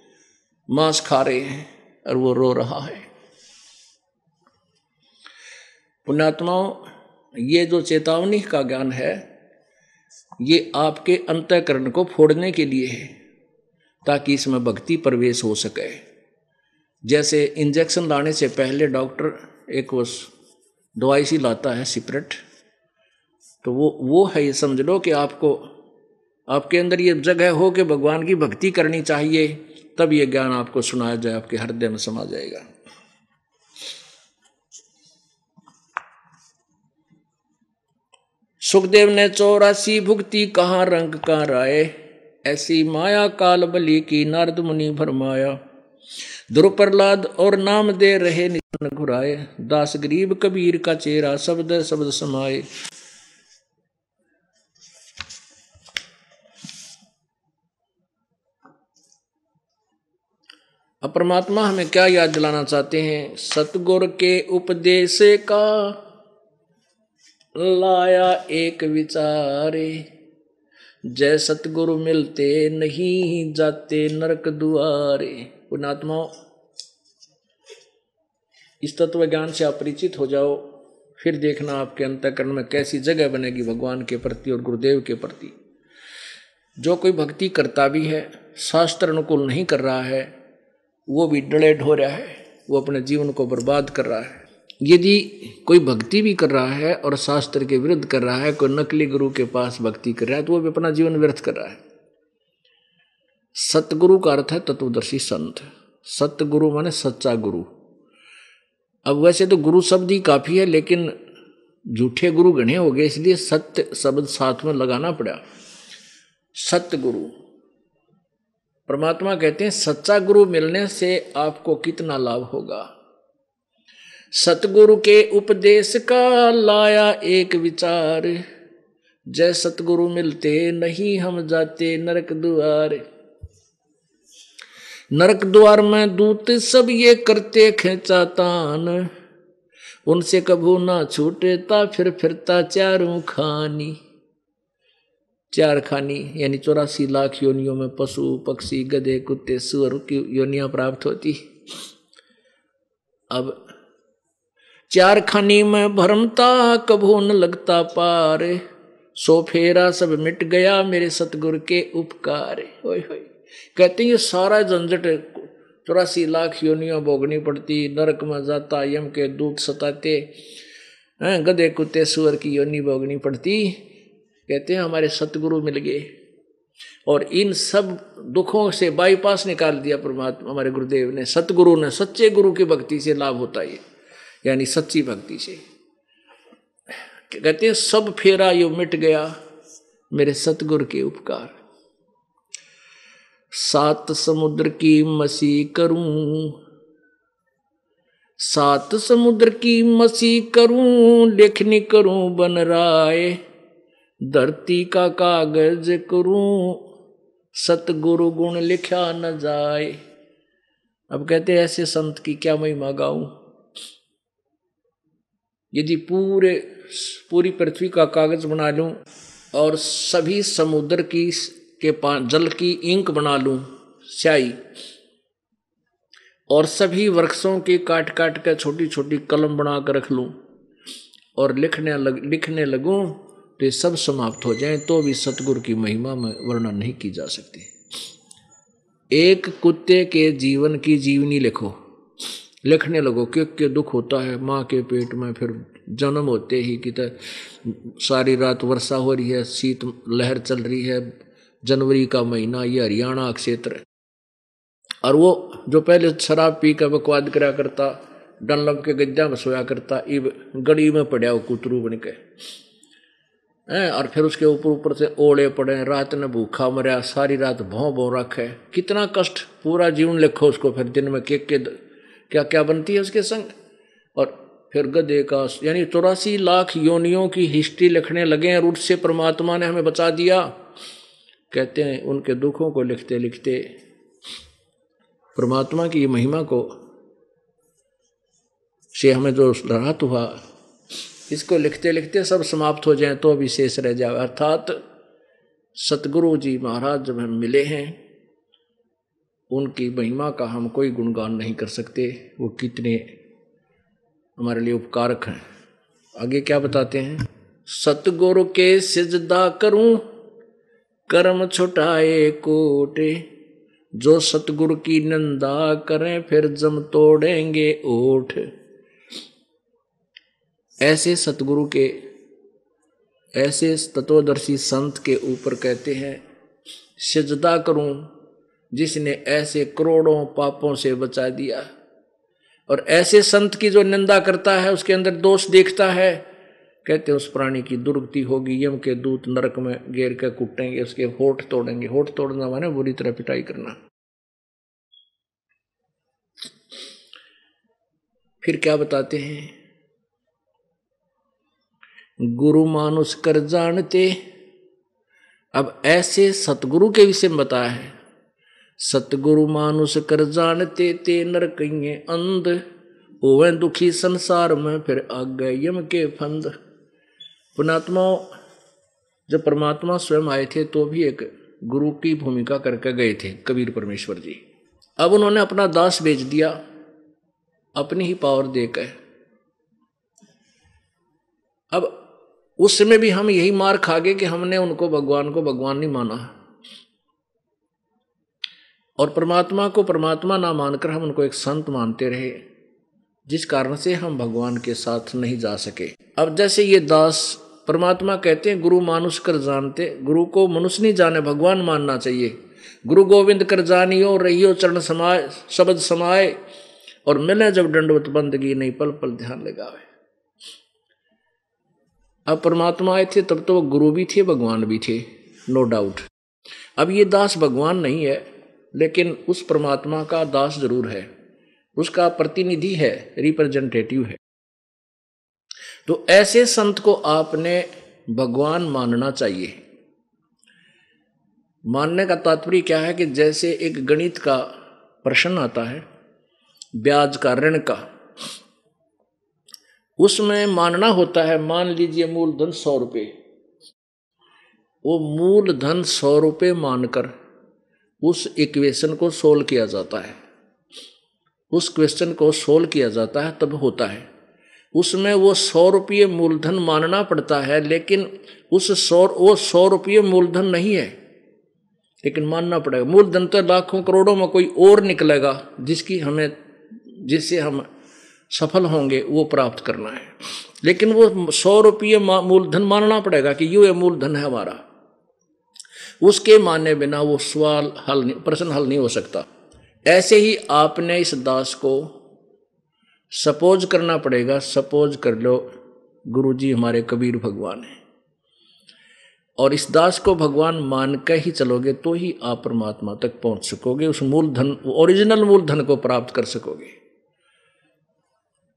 मांस खा रहे हैं, और वो रो रहा है। पुण्यात्माओं, ये जो चेतावनी का ज्ञान है, ये आपके अंतकरण को फोड़ने के लिए है, ताकि इसमें भक्ति प्रवेश हो सके। जैसे इंजेक्शन लाने से पहले डॉक्टर एक वो दवाई सी लाता है, सिपरेट तो वो वो है, ये समझ लो कि आपको, आपके अंदर ये जगह हो कि भगवान की भक्ति करनी चाहिए, तब ये ज्ञान आपको सुनाया जाए, आपके हृदय में समा जाएगा। सुखदेव ने चौरासी भुक्ति कहाँ रंग का राय? ऐसी माया काल बली की नारद मुनि भरमाया। ध्रुव और नाम दे रहे निधन घुराए। दास गरीब कबीर का चेहरा शब्द शब्द समाये परमात्मा हमें क्या याद दिलाना चाहते हैं? सतगुर के उपदेश का लाया एक विचारे। जय सतगुरु मिलते नहीं जाते नरक दुआरे। पुणात्माओं इस तत्व ज्ञान से आप परिचित हो जाओ, फिर देखना आपके अंतकरण में कैसी जगह बनेगी भगवान के प्रति और गुरुदेव के प्रति। जो कोई भक्ति करता भी है, शास्त्र अनुकूल नहीं कर रहा है, वो भी डले ढो रहा है, वो अपने जीवन को बर्बाद कर रहा है। यदि कोई भक्ति भी कर रहा है और शास्त्र के विरुद्ध कर रहा है, कोई नकली गुरु के पास भक्ति कर रहा है तो वो भी अपना जीवन व्यर्थ कर रहा है। सतगुरु का अर्थ है तत्वदर्शी संत। सतगुरु माने सच्चा गुरु। अब वैसे तो गुरु शब्द ही काफ़ी है, लेकिन झूठे गुरु गणे हो गए, इसलिए सत्य शब्द साथ में लगाना पड़ा। सत्य गुरु परमात्मा कहते हैं, सच्चा गुरु मिलने से आपको कितना लाभ होगा? सतगुरु के उपदेश का लाया एक विचार। जय सतगुरु मिलते नहीं, हम जाते नरक द्वार नरक द्वार में दूत सब ये करते खेचा तान। उनसे कभू ना छूटेता, फिर फिरता चारों खानी। चार खानी, यानी चौरासी लाख योनियों में पशु, पक्षी, गधे, कुत्ते, सुअर की योनियाँ प्राप्त होती। अब चार खानी में भरमता, कभू न लगता पार। सो फेरा सब मिट गया मेरे सतगुर के उपकार। कहते हैं ये सारा झंझट चौरासी लाख योनियों भोगनी पड़ती, नरक में जाता, यम के दूत सताते। हैं, गधे कुत्ते सुअर की योनि भोगनी पड़ती। कहते हैं, हमारे सतगुरु मिल गए। और इन सब दुखों से बाईपास निकाल दिया परमात्मा, हमारे गुरुदेव ने। सतगुरु ने, सच्चे गुरु की भक्ति से लाभ होता है यानी सच्ची भक्ति से। कहते सब फेरा यो मिट गया, मेरे सतगुरु के उपकार। सात समुद्र की मसी करूँ, सात समुद्र की मसी करूँ, लेखनी करूँ बन राय। धरती का कागज़ करूँ, सतगुरु गुण लिखा न जाए। अब कहते ऐसे संत की क्या महिमा गाऊं? यदि पूरे, पूरी पृथ्वी का कागज़ बना लूँ और सभी समुद्र की, के जल की इंक बना लूँ, स्याही, और सभी वृक्षों की काट काट कर छोटी छोटी कलम बना कर रख लूँ और लिखने लग, लिखने लगूं तो ये सब समाप्त हो जाए तो भी सतगुरु की महिमा में वर्णन नहीं की जा सकती। एक कुत्ते के जीवन की जीवनी लिखो। लिखने लगो कि के दुख होता है? माँ के पेट में फिर जन्म होते ही कि सारी रात वर्षा हो रही है, शीत लहर चल रही है, जनवरी का महीना, ये हरियाणा क्षेत्र और वो जो पहले शराब पी कर बकवाद करा करता डनलब के गद्दा में सोया करता इब गड़ी में पड़ा वो कुतरू बन के। और फिर उसके ऊपर ऊपर से ओले पड़े, रात ने भूखा मरा, सारी रात भों भों रखे। कितना कष्ट, पूरा जीवन लिखो उसको, फिर दिन में केक के क्या क्या बनती है उसके संग? और फिर गधे का, यानी चौरासी लाख योनियों की हिस्ट्री लिखने लगे हैं और उससे परमात्मा ने हमें बचा दिया। कहते हैं, उनके दुखों को लिखते लिखते परमात्मा की महिमा को से हमें जो राहत हुआ, इसको लिखते लिखते सब समाप्त हो जाए तो भी शेष रह जाए। अर्थात सतगुरु जी महाराज जब हम मिले हैं उनकी महिमा का हम कोई गुणगान नहीं कर सकते। वो कितने हमारे लिए उपकारक हैं। आगे क्या बताते हैं? सतगुरु के सिजदा करूँ, कर्म छुटाए कोटे। जो सतगुरु की निंदा करें, फिर जम तोड़ेंगे ओठ। ऐसे सतगुरु के, ऐसे तत्वदर्शी संत के ऊपर कहते हैं, सिजदा करूँ जिसने ऐसे करोड़ों पापों से बचा दिया और ऐसे संत की जो निंदा करता है, उसके अंदर दोष देखता है, कहते उस प्राणी की दुर्गति होगी, यम के दूत नरक में घेर कर कुटेंगे, उसके होठ तोड़ेंगे। होठ तोड़ना माने बुरी तरह पिटाई करना। फिर क्या बताते हैं? गुरु मानुष कर जानते। अब ऐसे सतगुरु के विषय में बताया है। सतगुरु मानुष कर जानते ते नर कहिए अंध ओवे दुखी संसार में फिर आगे यम के फंद। पुणात्मा जब परमात्मा स्वयं आए थे तो भी एक गुरु की भूमिका करके गए थे, कबीर परमेश्वर जी। अब उन्होंने अपना दास बेच दिया, अपनी ही पावर देकर। अब उस समय भी हम यही मार खा गए कि हमने उनको भगवान को भगवान नहीं माना। और परमात्मा को परमात्मा ना मानकर हम उनको एक संत मानते रहे, जिस कारण से हम भगवान के साथ नहीं जा सके। अब जैसे ये दास परमात्मा कहते हैं, गुरु मानुष कर जानते, गुरु को मनुष्य नहीं जाने, भगवान मानना चाहिए। गुरु गोविंद कर जानियो, रहियो, चरण समाए शब्द समाए और मिले जब दंडवत बंदगी नहीं पल पल ध्यान लगावे। अब परमात्मा आए थे, तब तो वो गुरु भी थे, भगवान भी थे नो डाउट अब ये दास भगवान नहीं है लेकिन उस परमात्मा का दास ज़रूर है। उसका प्रतिनिधि है रिप्रेजेंटेटिव है। तो ऐसे संत को आपने भगवान मानना चाहिए। मानने का तात्पर्य क्या है कि जैसे एक गणित का प्रश्न आता है, ब्याज का ऋण का, उसमें मानना होता है, मान लीजिए मूलधन सौ रुपये। वो मूलधन सौ रुपये मानकर उस इक्वेशन को सोल्व किया जाता है। उस क्वेश्चन को सोल्व किया जाता है, तब होता है। उसमें वो सौ रुपये मूलधन मानना पड़ता है, लेकिन उस सौ, वो सौ रुपये मूलधन नहीं है। लेकिन मानना पड़ेगा। मूलधन तो लाखों करोड़ों में कोई और निकलेगा, जिसकी हमें, जिससे हम सफल होंगे, वो प्राप्त करना है। लेकिन वो सौ रुपये मूलधन मानना पड़ेगा कि यू ये मूलधन है हमारा। उसके माने बिना वो सवाल हल नहीं, प्रश्न हल नहीं हो सकता। ऐसे ही आपने इस दास को सपोज़ करना पड़ेगा, सपोज़ कर लो गुरु जी हमारे कबीर भगवान हैं। और इस दास को भगवान मान कर ही चलोगे तो ही आप परमात्मा तक पहुँच सकोगे, उस मूलधन ओरिजिनल मूलधन को प्राप्त कर सकोगे।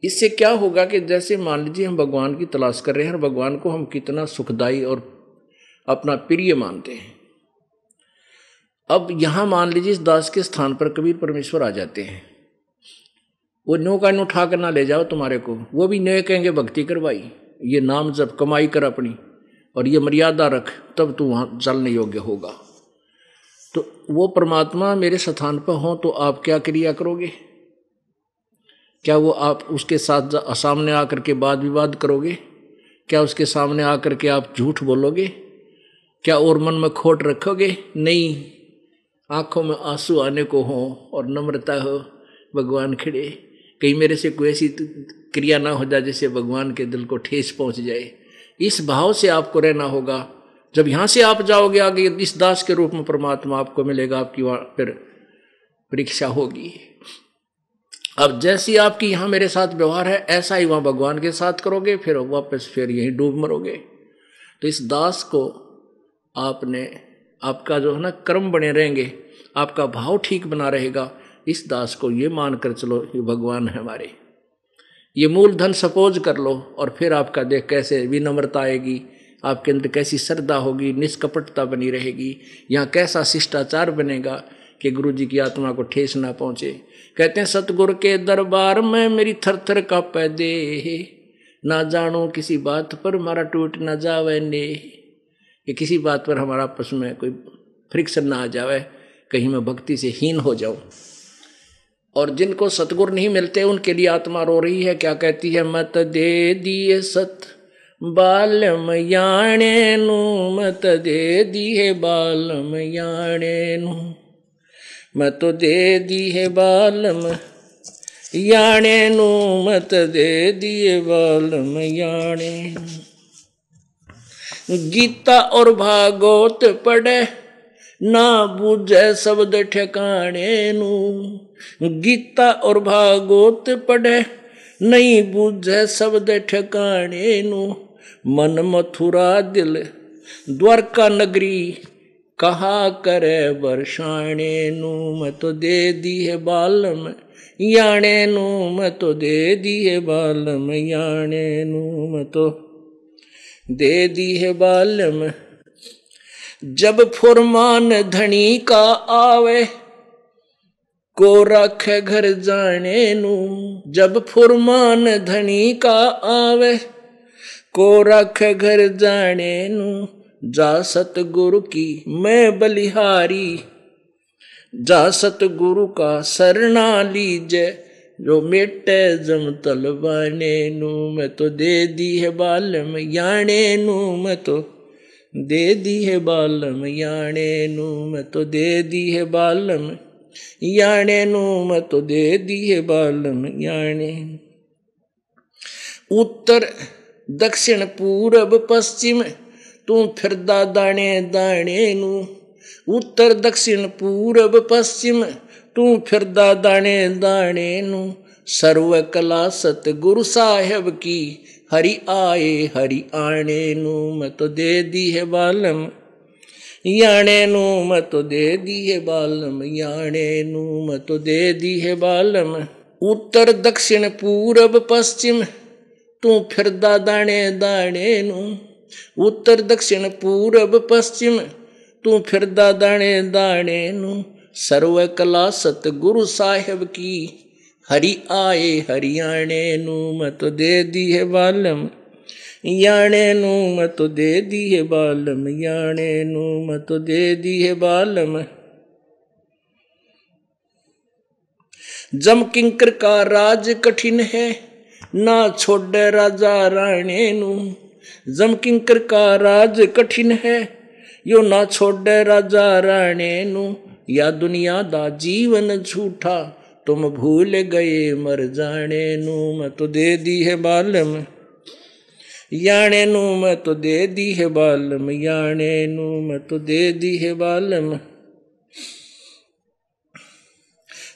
इससे क्या होगा कि जैसे मान लीजिए हम भगवान की तलाश कर रहे हैं और भगवान को हम कितना सुखदाई और अपना प्रिय मानते हैं। अब यहाँ मान लीजिए इस दास के स्थान पर कबीर परमेश्वर आ जाते हैं। वो नो का नो उठा कर ना ले जाओ तुम्हारे को। वो भी नए कहेंगे, भक्ति करवाई। ये नाम जब कमाई कर अपनी और ये मर्यादा रख, तब तू वहाँ चलने योग्य होगा। तो वो परमात्मा मेरे स्थान पर हो तो आप क्या क्रिया करोगे? क्या वो आप उसके साथ सामने आकर के वाद विवाद करोगे? क्या उसके सामने आकर के आप झूठ बोलोगे? क्या और मन में खोट रखोगे? नहीं। आँखों में आँसू आने को हो और नम्रता हो, भगवान खड़े। कहीं मेरे से कोई ऐसी क्रिया ना हो जाए जिससे भगवान के दिल को ठेस पहुँच जाए। इस भाव से आपको रहना होगा। जब यहाँ से आप जाओगे आगे, इस दास के रूप में परमात्मा आपको मिलेगा, आपकी फिर परीक्षा होगी। अब जैसी आपकी यहाँ मेरे साथ व्यवहार है, ऐसा ही वहाँ भगवान के साथ करोगे, फिर वापस फिर यहीं डूब मरोगे। तो इस दास को आपने आपका जो है ना कर्म बने रहेंगे, आपका भाव ठीक बना रहेगा, इस दास को ये मान कर चलो ये भगवान है हमारे। ये मूल धन सपोज़ कर लो और फिर आपका देख कैसे विनम्रता आएगी, आपके अंदर कैसी श्रद्धा होगी, निष्कपटता बनी रहेगी, यहाँ कैसा शिष्टाचार बनेगा कि गुरु जी की आत्मा को ठेस ना पहुँचे। कहते हैं, सतगुरु के दरबार में मेरी थर थर का पैदे ना जानो किसी बात पर हमारा टूट ना जावे ने। कि किसी बात पर हमारा आपस में कोई फ्रिक्शन ना आ जावे, कहीं मैं भक्ति से हीन हो जाऊँ। और जिनको सतगुर नहीं मिलते, उनके लिए आत्मा रो रही है, क्या कहती है, मत दे दिए सत, बालम याणे नु, मत दे दिए बालम याणे नु। मत दे दिए बालम याणे नु, मत दे दिए बालम याणे गीता और भागवत पढ़े, ना बूझे शब्द ठिकाने नु। गीता और भागवत पढ़े, नहीं बूझे शब्द ठिकाने नु। मन मथुरा दिल, द्वारका नगरी, कहा करे वर्षाणे नु। मैं तो दे दी है बालम याणे नु। मैं तो दे दी है बालम याणे नु। मैं तो दे दी है बालम। जब फुरमान धनी का आवे, को रख घर जाने नू। जब फुरमान धनी का आवे, को रख घर जाने नू। जा सतगुरु की मैं बलिहारी, जा सतगुरु का सरना लीजे। जो मेटे जम तलवाने नू, मैं तो दे दी है बालम याने नू, मैं तो दे दी है बालम याणे नू, मैं तो दे दी है बालम याणे नू, मैं तो दे दी है बालम याणे उत्तर, दक्षिण, पूरब, पश्चिम, तू फिरदा दाने दाने नू। उत्तर, दक्षिण, पूरब, पश्चिम तू फिरदा दाने दाने नू सर्व कला सत गुरु साहेब की हरि आए हरि आने नु मैं तो दे दी है बालम याणे नु मैं तो दे दी है बालम याणे नु मैं तो दे दी है बालम उत्तर दक्षिण पूरब पश्चिम तू फिरदा दाने दाने नु उत्तर दक्षिण पूरब पश्चिम तू फिरदा दाने दाने नु सर्व कला सतगुरु साहेब की हरि आए हरियाणे नू मत दे दी है बालम याणे नू मत दे दी है बालम याणे नू मत दे दी है बालम जम किंकर का राज कठिन है ना छोड़ राजा राणे नू जम किंकर का राज कठिन है यो ना छोड़ राजा राणे नू या दुनिया दा जीवन झूठा, तुम भूल गए मर जाने नू मैं तो दे दी है बालम। याने नू मैं तो दे दी है बालम याने नू तो दे दी है बालम।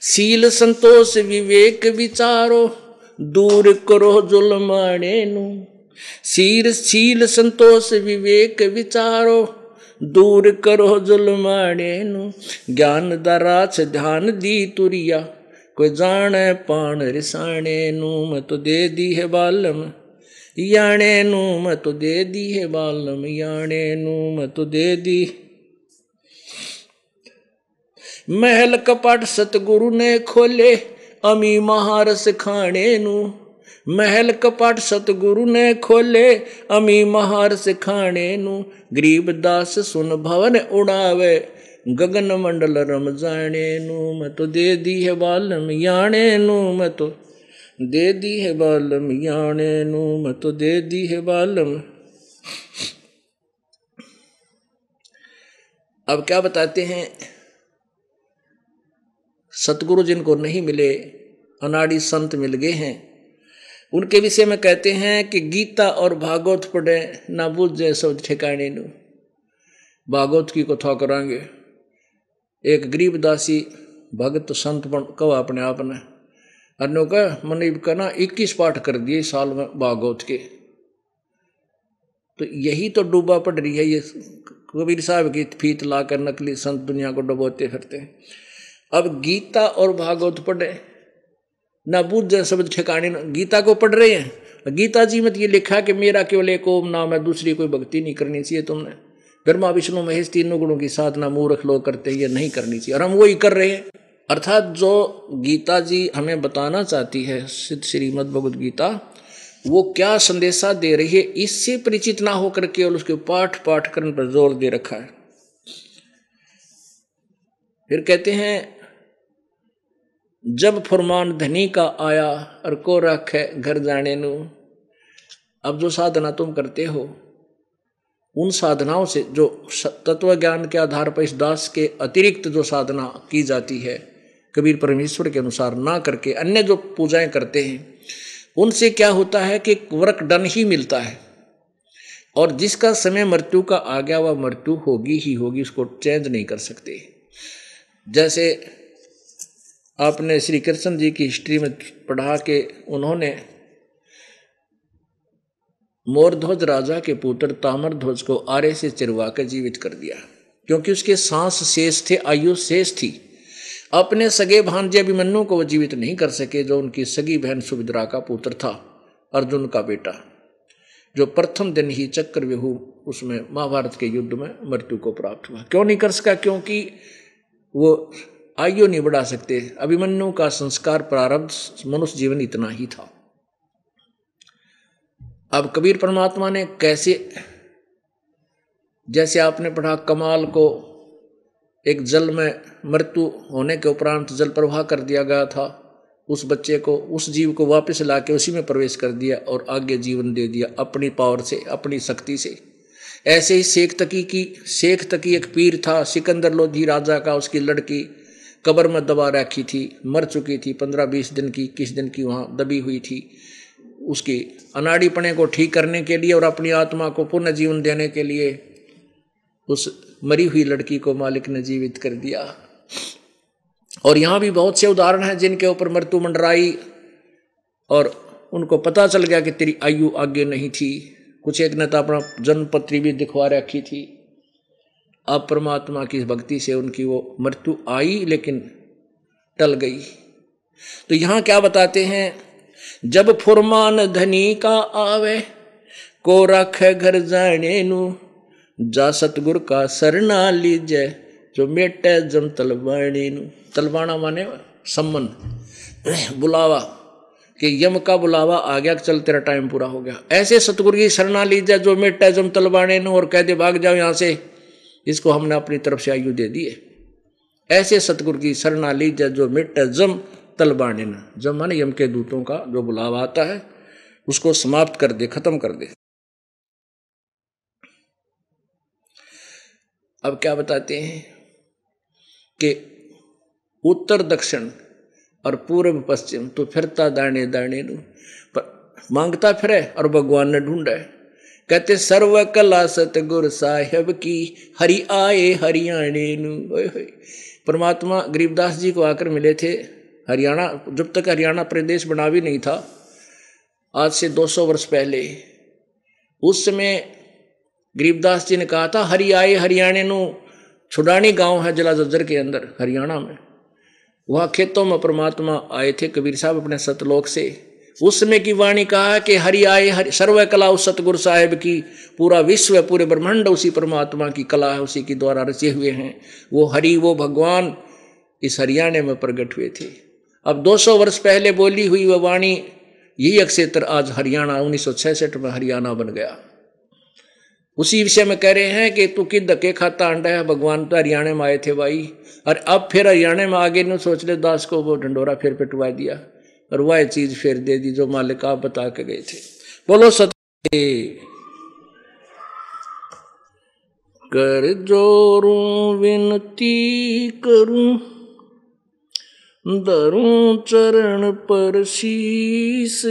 सील संतोष विवेक विचारो, दूर करो जुलमाने नू। सीर सील संतोष विवेक विचारो दूर करो जुलमाने नू। ज्ञान ध्यान दी तुरिया। कोई जाने पान रिसाणे नू मैं तो दे दी है बालम। याणे नू मैं तो दे दी है बालम, याणे नू मैं तो दे दी। महल कपट सतगुरु ने खोले, अमी महारस खाने नु। महल कपट सतगुरु ने खोले अमी महारस खाने नु गरीब दास सुन भवन उड़ावे गगन मंडल रम जाने नु मैं तो दे दी है बालम याने नु मैं तो दे दी है बालम याने नु मैं तो दे दी है बालम अब क्या बताते हैं सतगुरु जिनको नहीं मिले अनाड़ी संत मिल गए हैं उनके विषय में कहते हैं कि गीता और भागवत पढ़े, ना बुझ जाए सब ठिकाने नु। भागवत की कथा करांगे। एक गरीब दासी भगत संत कहो अपने आप ने अन्य का मन का ना इक्कीस पाठ कर दिए साल में भागवत के। तो यही तो डूबा पड़ रही है, ये कबीर साहब की फीत लाकर नकली संत दुनिया को डुबोते फिरते। अब गीता और भागवत पढ़े ना बुद्ध शब्द ठिकाने गीता को पढ़ रहे हैं। गीता जी में ये लिखा कि मेरा केवल एक ओम नाम है, दूसरी कोई भक्ति नहीं करनी चाहिए तुमने। ब्रह्मा, विष्णु, महेश तीनों गुणों की साधना मूर्ख लोग करते ये नहीं करनी चाहिए। और हम वही कर रहे हैं। अर्थात जो गीता जी हमें बताना चाहती है, सिद्ध श्रीमद भगवद गीता, वो क्या संदेशा दे रही है, इससे परिचित ना होकर केवल उसके पाठ पाठ करने पर ज़ोर दे रखा है। फिर कहते हैं जब फरमान धनी का आया और को रख घर जाने नु, अब जो साधना तुम करते हो, उन साधनाओं से जो तत्व ज्ञान के आधार पर इस दास के अतिरिक्त जो साधना की जाती है, कबीर परमेश्वर के अनुसार ना करके अन्य जो पूजाएँ करते हैं, उनसे क्या होता है कि वर्क डन ही मिलता है। और जिसका समय मृत्यु का आ गया, वह मृत्यु होगी ही होगी, उसको चेंज नहीं कर सकते। जैसे आपने श्री कृष्ण जी की हिस्ट्री में पढ़ा के उन्होंने मोरध्वज राजा के पुत्र तामरध्वज को आरे से चिरवा कर जीवित कर दिया, क्योंकि उसके सांस शेष थे, आयु शेष थी। अपने सगे भांजे अभिमन्यु को वो जीवित नहीं कर सके, जो उनकी सगी बहन सुभद्रा का पुत्र था, अर्जुन का बेटा, जो प्रथम दिन ही चक्र विहु उसमें महाभारत के युद्ध में मृत्यु को प्राप्त हुआ। क्यों नहीं कर सका? क्योंकि वो आयु नहीं बढ़ा सकते। अभिमन्यु का संस्कार प्रारब्ध मनुष्य जीवन इतना ही था। अब कबीर परमात्मा ने कैसे, जैसे आपने पढ़ा, कमाल को एक जल में मृत्यु होने के उपरांत जल प्रवाह कर दिया गया था, उस बच्चे को, उस जीव को वापस ला के उसी में प्रवेश कर दिया और आगे जीवन दे दिया अपनी पावर से, अपनी शक्ति से। ऐसे ही शेख तकी की शेख तकी एक पीर था, सिकंदर लोधी राजा का, उसकी लड़की कब्र में दबा रखी थी, मर चुकी थी, पंद्रह बीस दिन की, किस दिन की वहाँ दबी हुई थी। उसकी अनाड़ीपने को ठीक करने के लिए और अपनी आत्मा को पुनः जीवन देने के लिए उस मरी हुई लड़की को मालिक ने जीवित कर दिया। और यहाँ भी बहुत से उदाहरण हैं जिनके ऊपर मृत्यु मंडराई और उनको पता चल गया कि तेरी आयु आगे नहीं थी। कुछ एक ने तो अपना जन्म पत्री भी दिखवा रखी थी। अब परमात्मा की भक्ति से उनकी वो मृत्यु आई, लेकिन टल गई। तो यहाँ क्या बताते हैं? जब फुरमान धनी का आवे, को रख घर जाने नु, जा सतगुर का सरना लीजे, जो मेटे जम तलवाणी तलवाना माने सम्मन। बुलावा, कि यम का बुलावा आ गया चल तेरा टाइम पूरा हो गया। ऐसे सतगुरु की शरणा लीजिए जो मेटे जम तलवाने नु, और कह दे, भाग जाओ यहाँ से। इसको हमने अपनी तरफ़ से आयु दे दिए ऐसे सतगुरु की शरणा लीजिए जो मेटे जम तलबाने न। जम माने यम के दूतों का जो बुलावा आता है, उसको समाप्त कर दे, खत्म कर दे। अब क्या बताते हैं कि उत्तर, दक्षिण और पूर्व, पश्चिम तो फिरता दाने दाने नु। माँगता फिरे और भगवान ने ढूंढे कहते सर्व कला सतगुर साहेब की, हरि आए हरियाणे नु। परमात्मा गरीबदास जी को आकर मिले थे। हरियाणा, जब तक हरियाणा प्रदेश बना भी नहीं था, आज से 200 वर्ष पहले, उस समय गरीबदास जी ने कहा था, हरि आए हरियाणे नु। छुडानी गाँव है जिला जज्जर के अंदर, हरियाणा में। वहाँ खेतों में परमात्मा आए थे, कबीर साहब अपने सतलोक से। उस समय की वाणी कहा कि हरि आए, हरि, सर्व कला उस सतगुरु साहेब की। पूरा विश्व, पूरे ब्रह्मांड उसी परमात्मा की कला है, उसी के द्वारा रचे हुए हैं। वो हरि, वो भगवान इस हरियाणे में प्रकट हुए थे। अब 200 वर्ष पहले बोली हुई वह वाणी, यही अक्षेत्र आज हरियाणा, उन्नीस में हरियाणा बन गया। उसी विषय में कह रहे हैं कि तू कि धक्के खाता अंडा है? भगवान तो हरियाणा में आए थे भाई। और अब फिर हरियाणा में आगे नहीं सोच ले दास को वो ढंडोरा फिर पिटवा दिया। और वह चीज़ फिर दे दी जो मालिक आप बता के गए थे। बोलो सत्य कर जोरू, विनती करूँ, दरूं चरण पर शीस।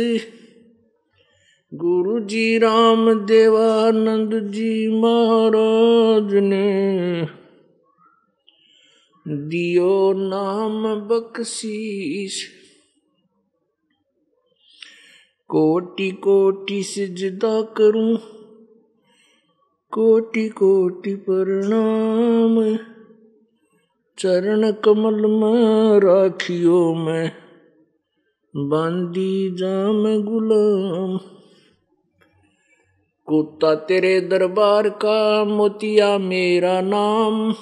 गुरु जी राम देवानंद जी महाराज ने दियो नाम बख्शीश। कोटि कोटि सिजदा करूँ, कोटि कोटि प्रणाम। चरण कमल में राखियो मैं बांदी जाम गुलाम। कुत्ता तेरे दरबार का मोतिया मेरा नाम,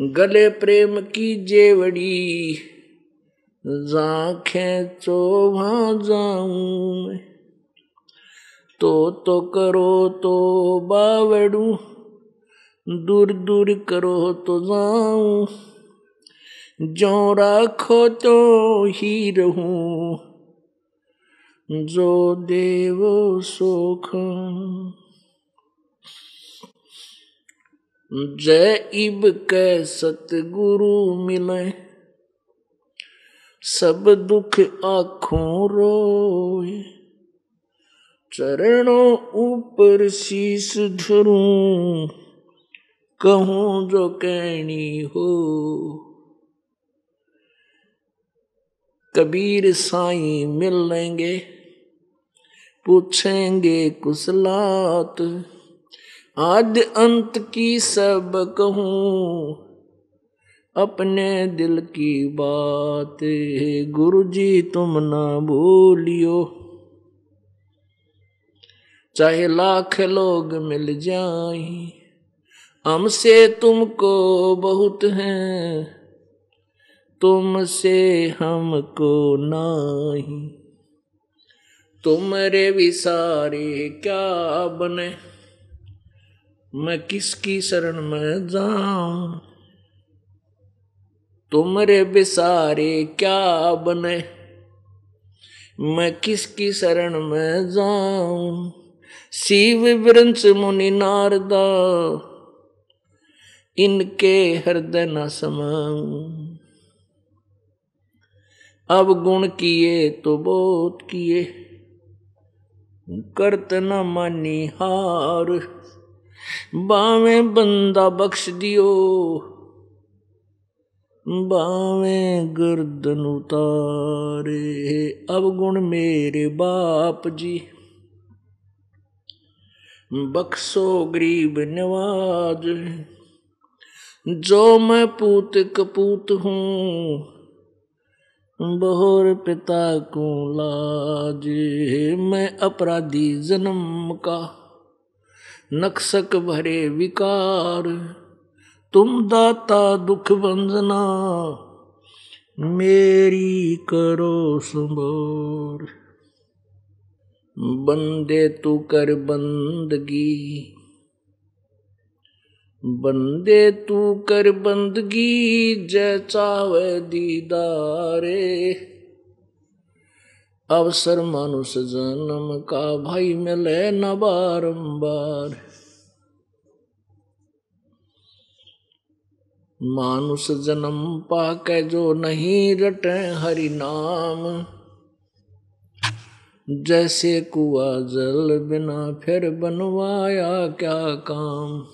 गले प्रेम की जेवड़ी जाखें चो वहाँ जाऊँ तो तो करो तो बावड़ू, दूर दूर करो तो जाऊँ। जो राखो तो ही रहूँ, जो देव सुख। जय इब के सतगुरु मिले। सब दुख आखों रोए। चरणों ऊपर शीस धरूं। कहूँ जो कहनी हो। कबीर साई मिल लेंगे, पूछेंगे कुशलात आद्य अंत की सब कहूँ। अपने दिल की बात गुरु जी, तुम ना भूलियो। चाहे लाख लोग मिल जाए, हमसे तुमको बहुत हैं, तुमसे हमको नहीं। तुमरे विसारे क्या बने, मैं किसकी शरण में जाऊँ? तुमरे विसारे क्या बने? मैं किसकी शरण में जाऊँ? शिव वृंश मुनि नारदा, इनके हृदय न समाऊं। अब गुण किए तो बहुत किए, करत न मानी हार। बावे बंदा बख्श दियो बावे गर्दन उतारे अब गुण मेरे बाप जी। बख्शो गरीब नवाज़ जो मैं पूत कपूत हूँ, बहुर पिता को लाज मैं अपराधी जन्म का नक्सक भरे विकार तुम दाता दुख बंजना मेरी करो संभोर बंदे तू कर बंदगी, बंदे तू कर बंदगी जय चावे दीदारे। अवसर मानुष जन्म का, भाई मिले न बारंबार। मानुष जन्म पाके जो नहीं रटे हरि नाम। जैसे कुआ जल बिना फिर बनवाया क्या काम।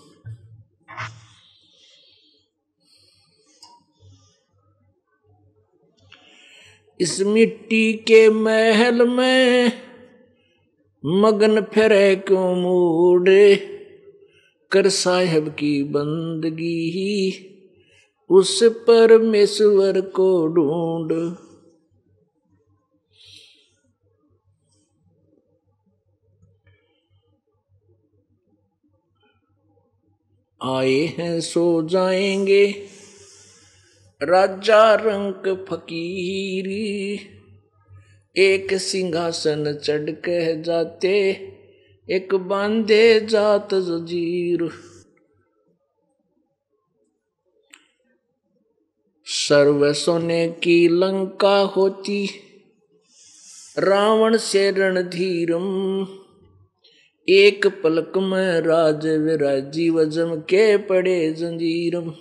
इस मिट्टी के महल में मगन फिरे क्यों मूडे? कर साहेब की बंदगी उस परमेश्वर को ढूंढ। आए हैं, सो जाएँगे। राजा रंग फकीरी, एक सिंहासन चढ़ कह जाते, एक बांधे जात जजीर। सर्व सोने की लंका होती, रावण से रणधीरम एक पलक में राज विराजी वजम के पड़े जंजीरम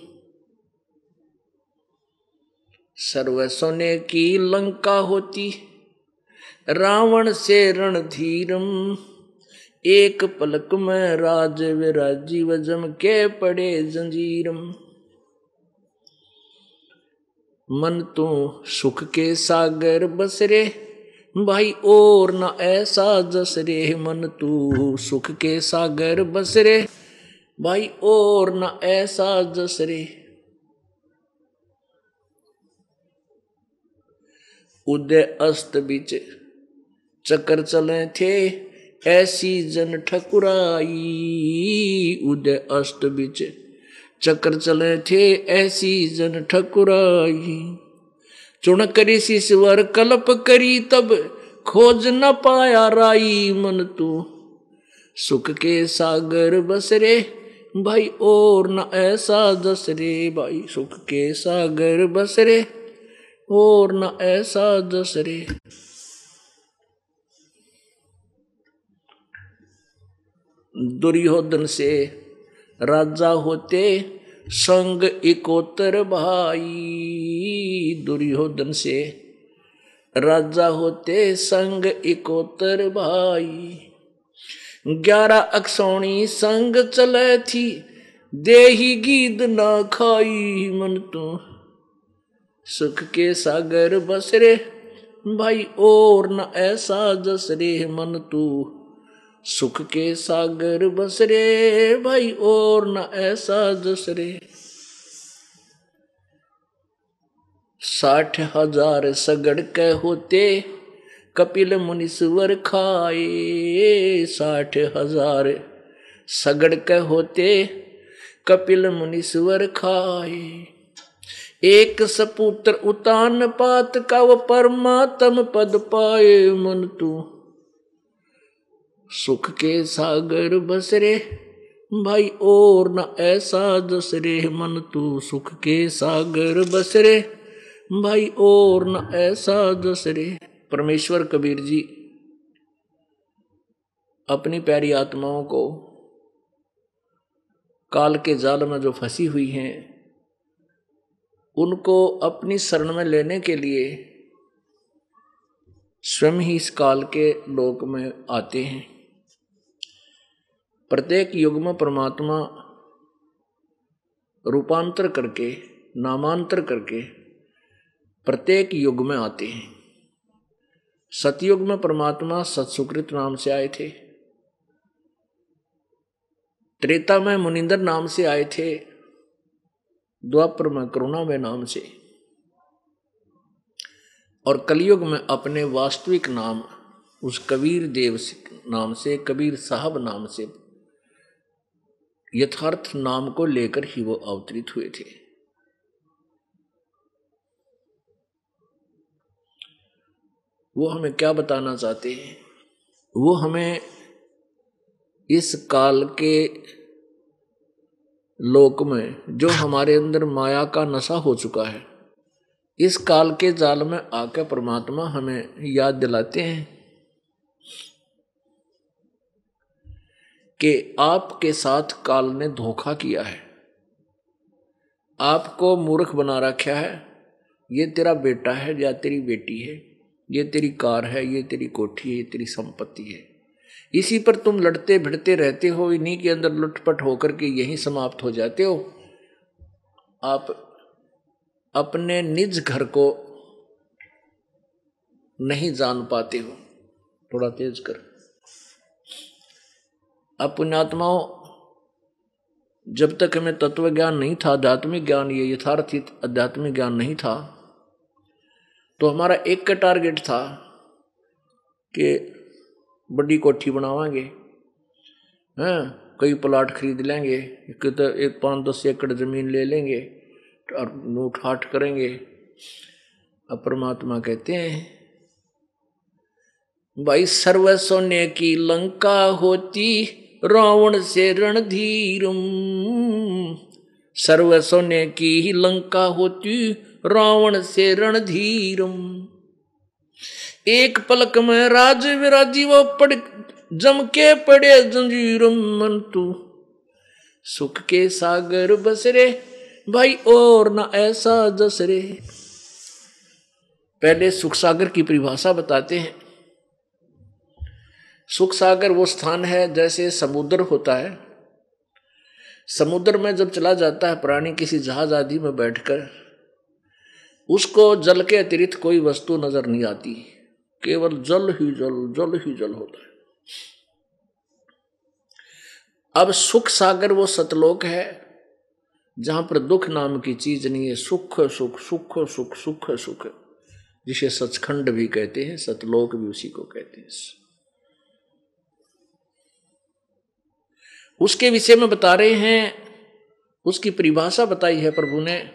सर्व सोने की लंका होती, रावण से रणधीरम एक पलक में राज विराजी वजम के पड़े जंजीरम मन तू सुख के सागर बसरे, भाई और न ऐसा जसरे। मन तू सुख के सागर बसरे, भाई और न ऐसा जसरे। उदय अस्त बीच चक्कर चले थे, ऐसी जन ठकुराई। उदय अस्त बीच चक्कर चले थे, ऐसी जन ठकुराई। चुन करी शिशवर, कल्प करी, तब खोज न पाया राई मन तू। सुख के सागर बसरे, भाई और न ऐसा दसरे। भाई सुख के सागर बसरे, और न ऐसा दसरे। दुर्योधन से राजा होते संग इकोतर भाई दुर्योधन से। राजा होते संग इकोतर भाई। ग्यारह अक्षौणी संग चले थी, देही गीद ना खाई मन तू। सुख के सागर बसरे भाई और न ऐसा जसरे मन तू। सुख के सागर बसरे, भाई और न ऐसा जसरे साठ हज़ार सगड़ के होते, कपिल मुनीश्वर खाए। साठ हज़ार सगड़ के होते, कपिल मुनीश्वर खाए। एक सपुत्र उतान पात का वो परमात्म पद पाए मन तू। सुख के सागर बसरे, भाई और न ऐसा दसरे, मन तू सुख के सागर बसरे, भाई और न ऐसा दसरे। परमेश्वर कबीर जी, अपनी प्यारी आत्माओं को काल के जाल में जो फंसी हुई हैं, उनको अपनी शरण में लेने के लिए स्वयं ही इस काल के लोक में आते हैं। प्रत्येक युग में परमात्मा रूपांतर करके, नामांतर करके प्रत्येक युग में आते हैं। सतयुग में परमात्मा सत्सुकृत नाम से आए थे। त्रेता में मुनिंदर नाम से आए थे। द्वापर में करुणा में नाम से। और कलयुग में अपने वास्तविक नाम, उस कबीर देव नाम से, कबीर साहब नाम से यथार्थ नाम को लेकर ही वो अवतरित हुए थे। वो हमें क्या बताना चाहते हैं? वो हमें इस काल के लोक में जो हमारे अंदर माया का नशा हो चुका है, इस काल के जाल में आकर परमात्मा हमें याद दिलाते हैं। कि आपके साथ काल ने धोखा किया है। आपको मूर्ख बना रखा है। ये तेरा बेटा है, या तेरी बेटी है। ये तेरी कार है, ये तेरी कोठी है, ये तेरी संपत्ति है। इसी पर तुम लड़ते भिड़ते रहते हो, इन्हीं के अंदर लुटपट होकर के यहीं समाप्त हो जाते हो। आप अपने निज घर को नहीं जान पाते हो। थोड़ा तेज कर। अब पुण्यात्माओं जब तक हमें तत्व ज्ञान नहीं था, आध्यात्मिक ज्ञान ये यथार्थ आध्यात्मिक ज्ञान नहीं था तो हमारा एक का टारगेट था कि बड़ी कोठी बनावांगे, हैं, कई प्लाट खरीद लेंगे, एक तो एक पाँच दस एकड़ ज़मीन ले लेंगे, और नूठ हाट करेंगे। अब परमात्मा कहते हैं, भाई सर्व सोने की लंका होती रावण से रणधीरम। सर्व सोने की ही लंका होती रावण से रणधीरम। एक पलक में राज विराजी वो पड़ जम के पड़े जंजीरम मन तू सुख के सागर बसरे, भाई और ना ऐसा जसरे। पहले सुख सागर की परिभाषा बताते हैं। सुख सागर वो स्थान है जैसे समुद्र होता है। समुद्र में जब चला जाता है प्राणी किसी जहाज़ आदि में बैठकर, उसको जल के अतिरिक्त कोई वस्तु नज़र नहीं आती। केवल जल ही जल जल ही जल होता है। अब सुख सागर वो सतलोक है, जहाँ पर दुख नाम की चीज़ नहीं है। सुख सुख सुख सुख सुख सुख, जिसे सचखंड भी कहते हैं, सतलोक भी उसी को कहते हैं। उसके विषय में बता रहे हैं, उसकी परिभाषा बताई है प्रभु ने।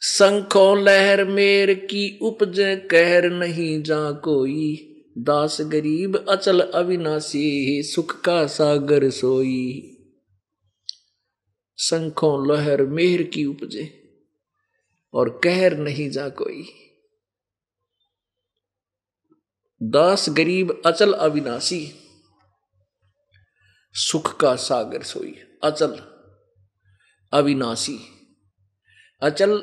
संखो लहर मेर की उपज कहर नहीं जा कोई, दास गरीब अचल अविनाशी, सुख का सागर सोई। संखों लहर मेहर की उपजे और कहर नहीं जा कोई। दास गरीब अचल अविनाशी सुख का सागर सोई अचल, अविनाशी। अचल,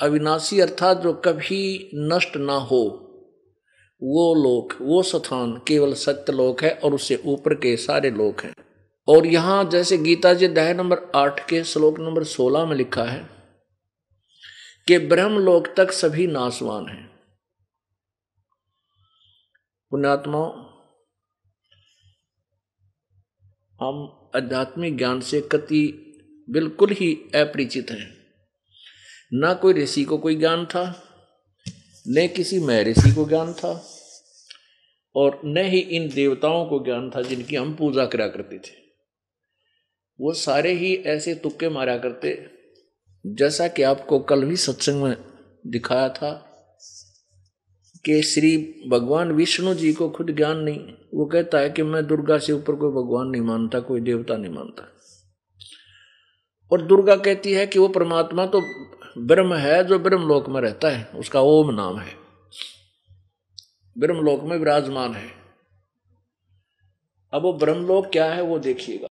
अविनाशी अर्थात जो कभी नष्ट ना हो, वो लोक, वो स्थान केवल सत्य लोक है और उससे ऊपर के सारे लोक हैं। और यहाँ जैसे गीता जी अध्याय नंबर आठ के श्लोक नंबर सोलह में लिखा है कि ब्रह्म लोक तक सभी नासवान हैं। पुण्यात्माओं हम आध्यात्मिक ज्ञान से कति बिल्कुल ही अपरिचित हैं। ना कोई ऋषि को कोई ज्ञान था, न किसी महर्षि को ज्ञान था, और न ही इन देवताओं को ज्ञान था जिनकी हम पूजा करा करते थे। वो सारे ही ऐसे तुक्के मारा करते, जैसा कि आपको कल भी सत्संग में दिखाया था कि श्री भगवान विष्णु जी को खुद ज्ञान नहीं वो कहता है कि मैं दुर्गा से ऊपर कोई भगवान नहीं मानता, कोई देवता नहीं मानता। और दुर्गा कहती है कि वो परमात्मा तो ब्रह्म है जो ब्रह्म लोक में रहता है, उसका ओम नाम है। ब्रह्म लोक में विराजमान है। अब वो ब्रह्मलोक क्या है वो देखिएगा।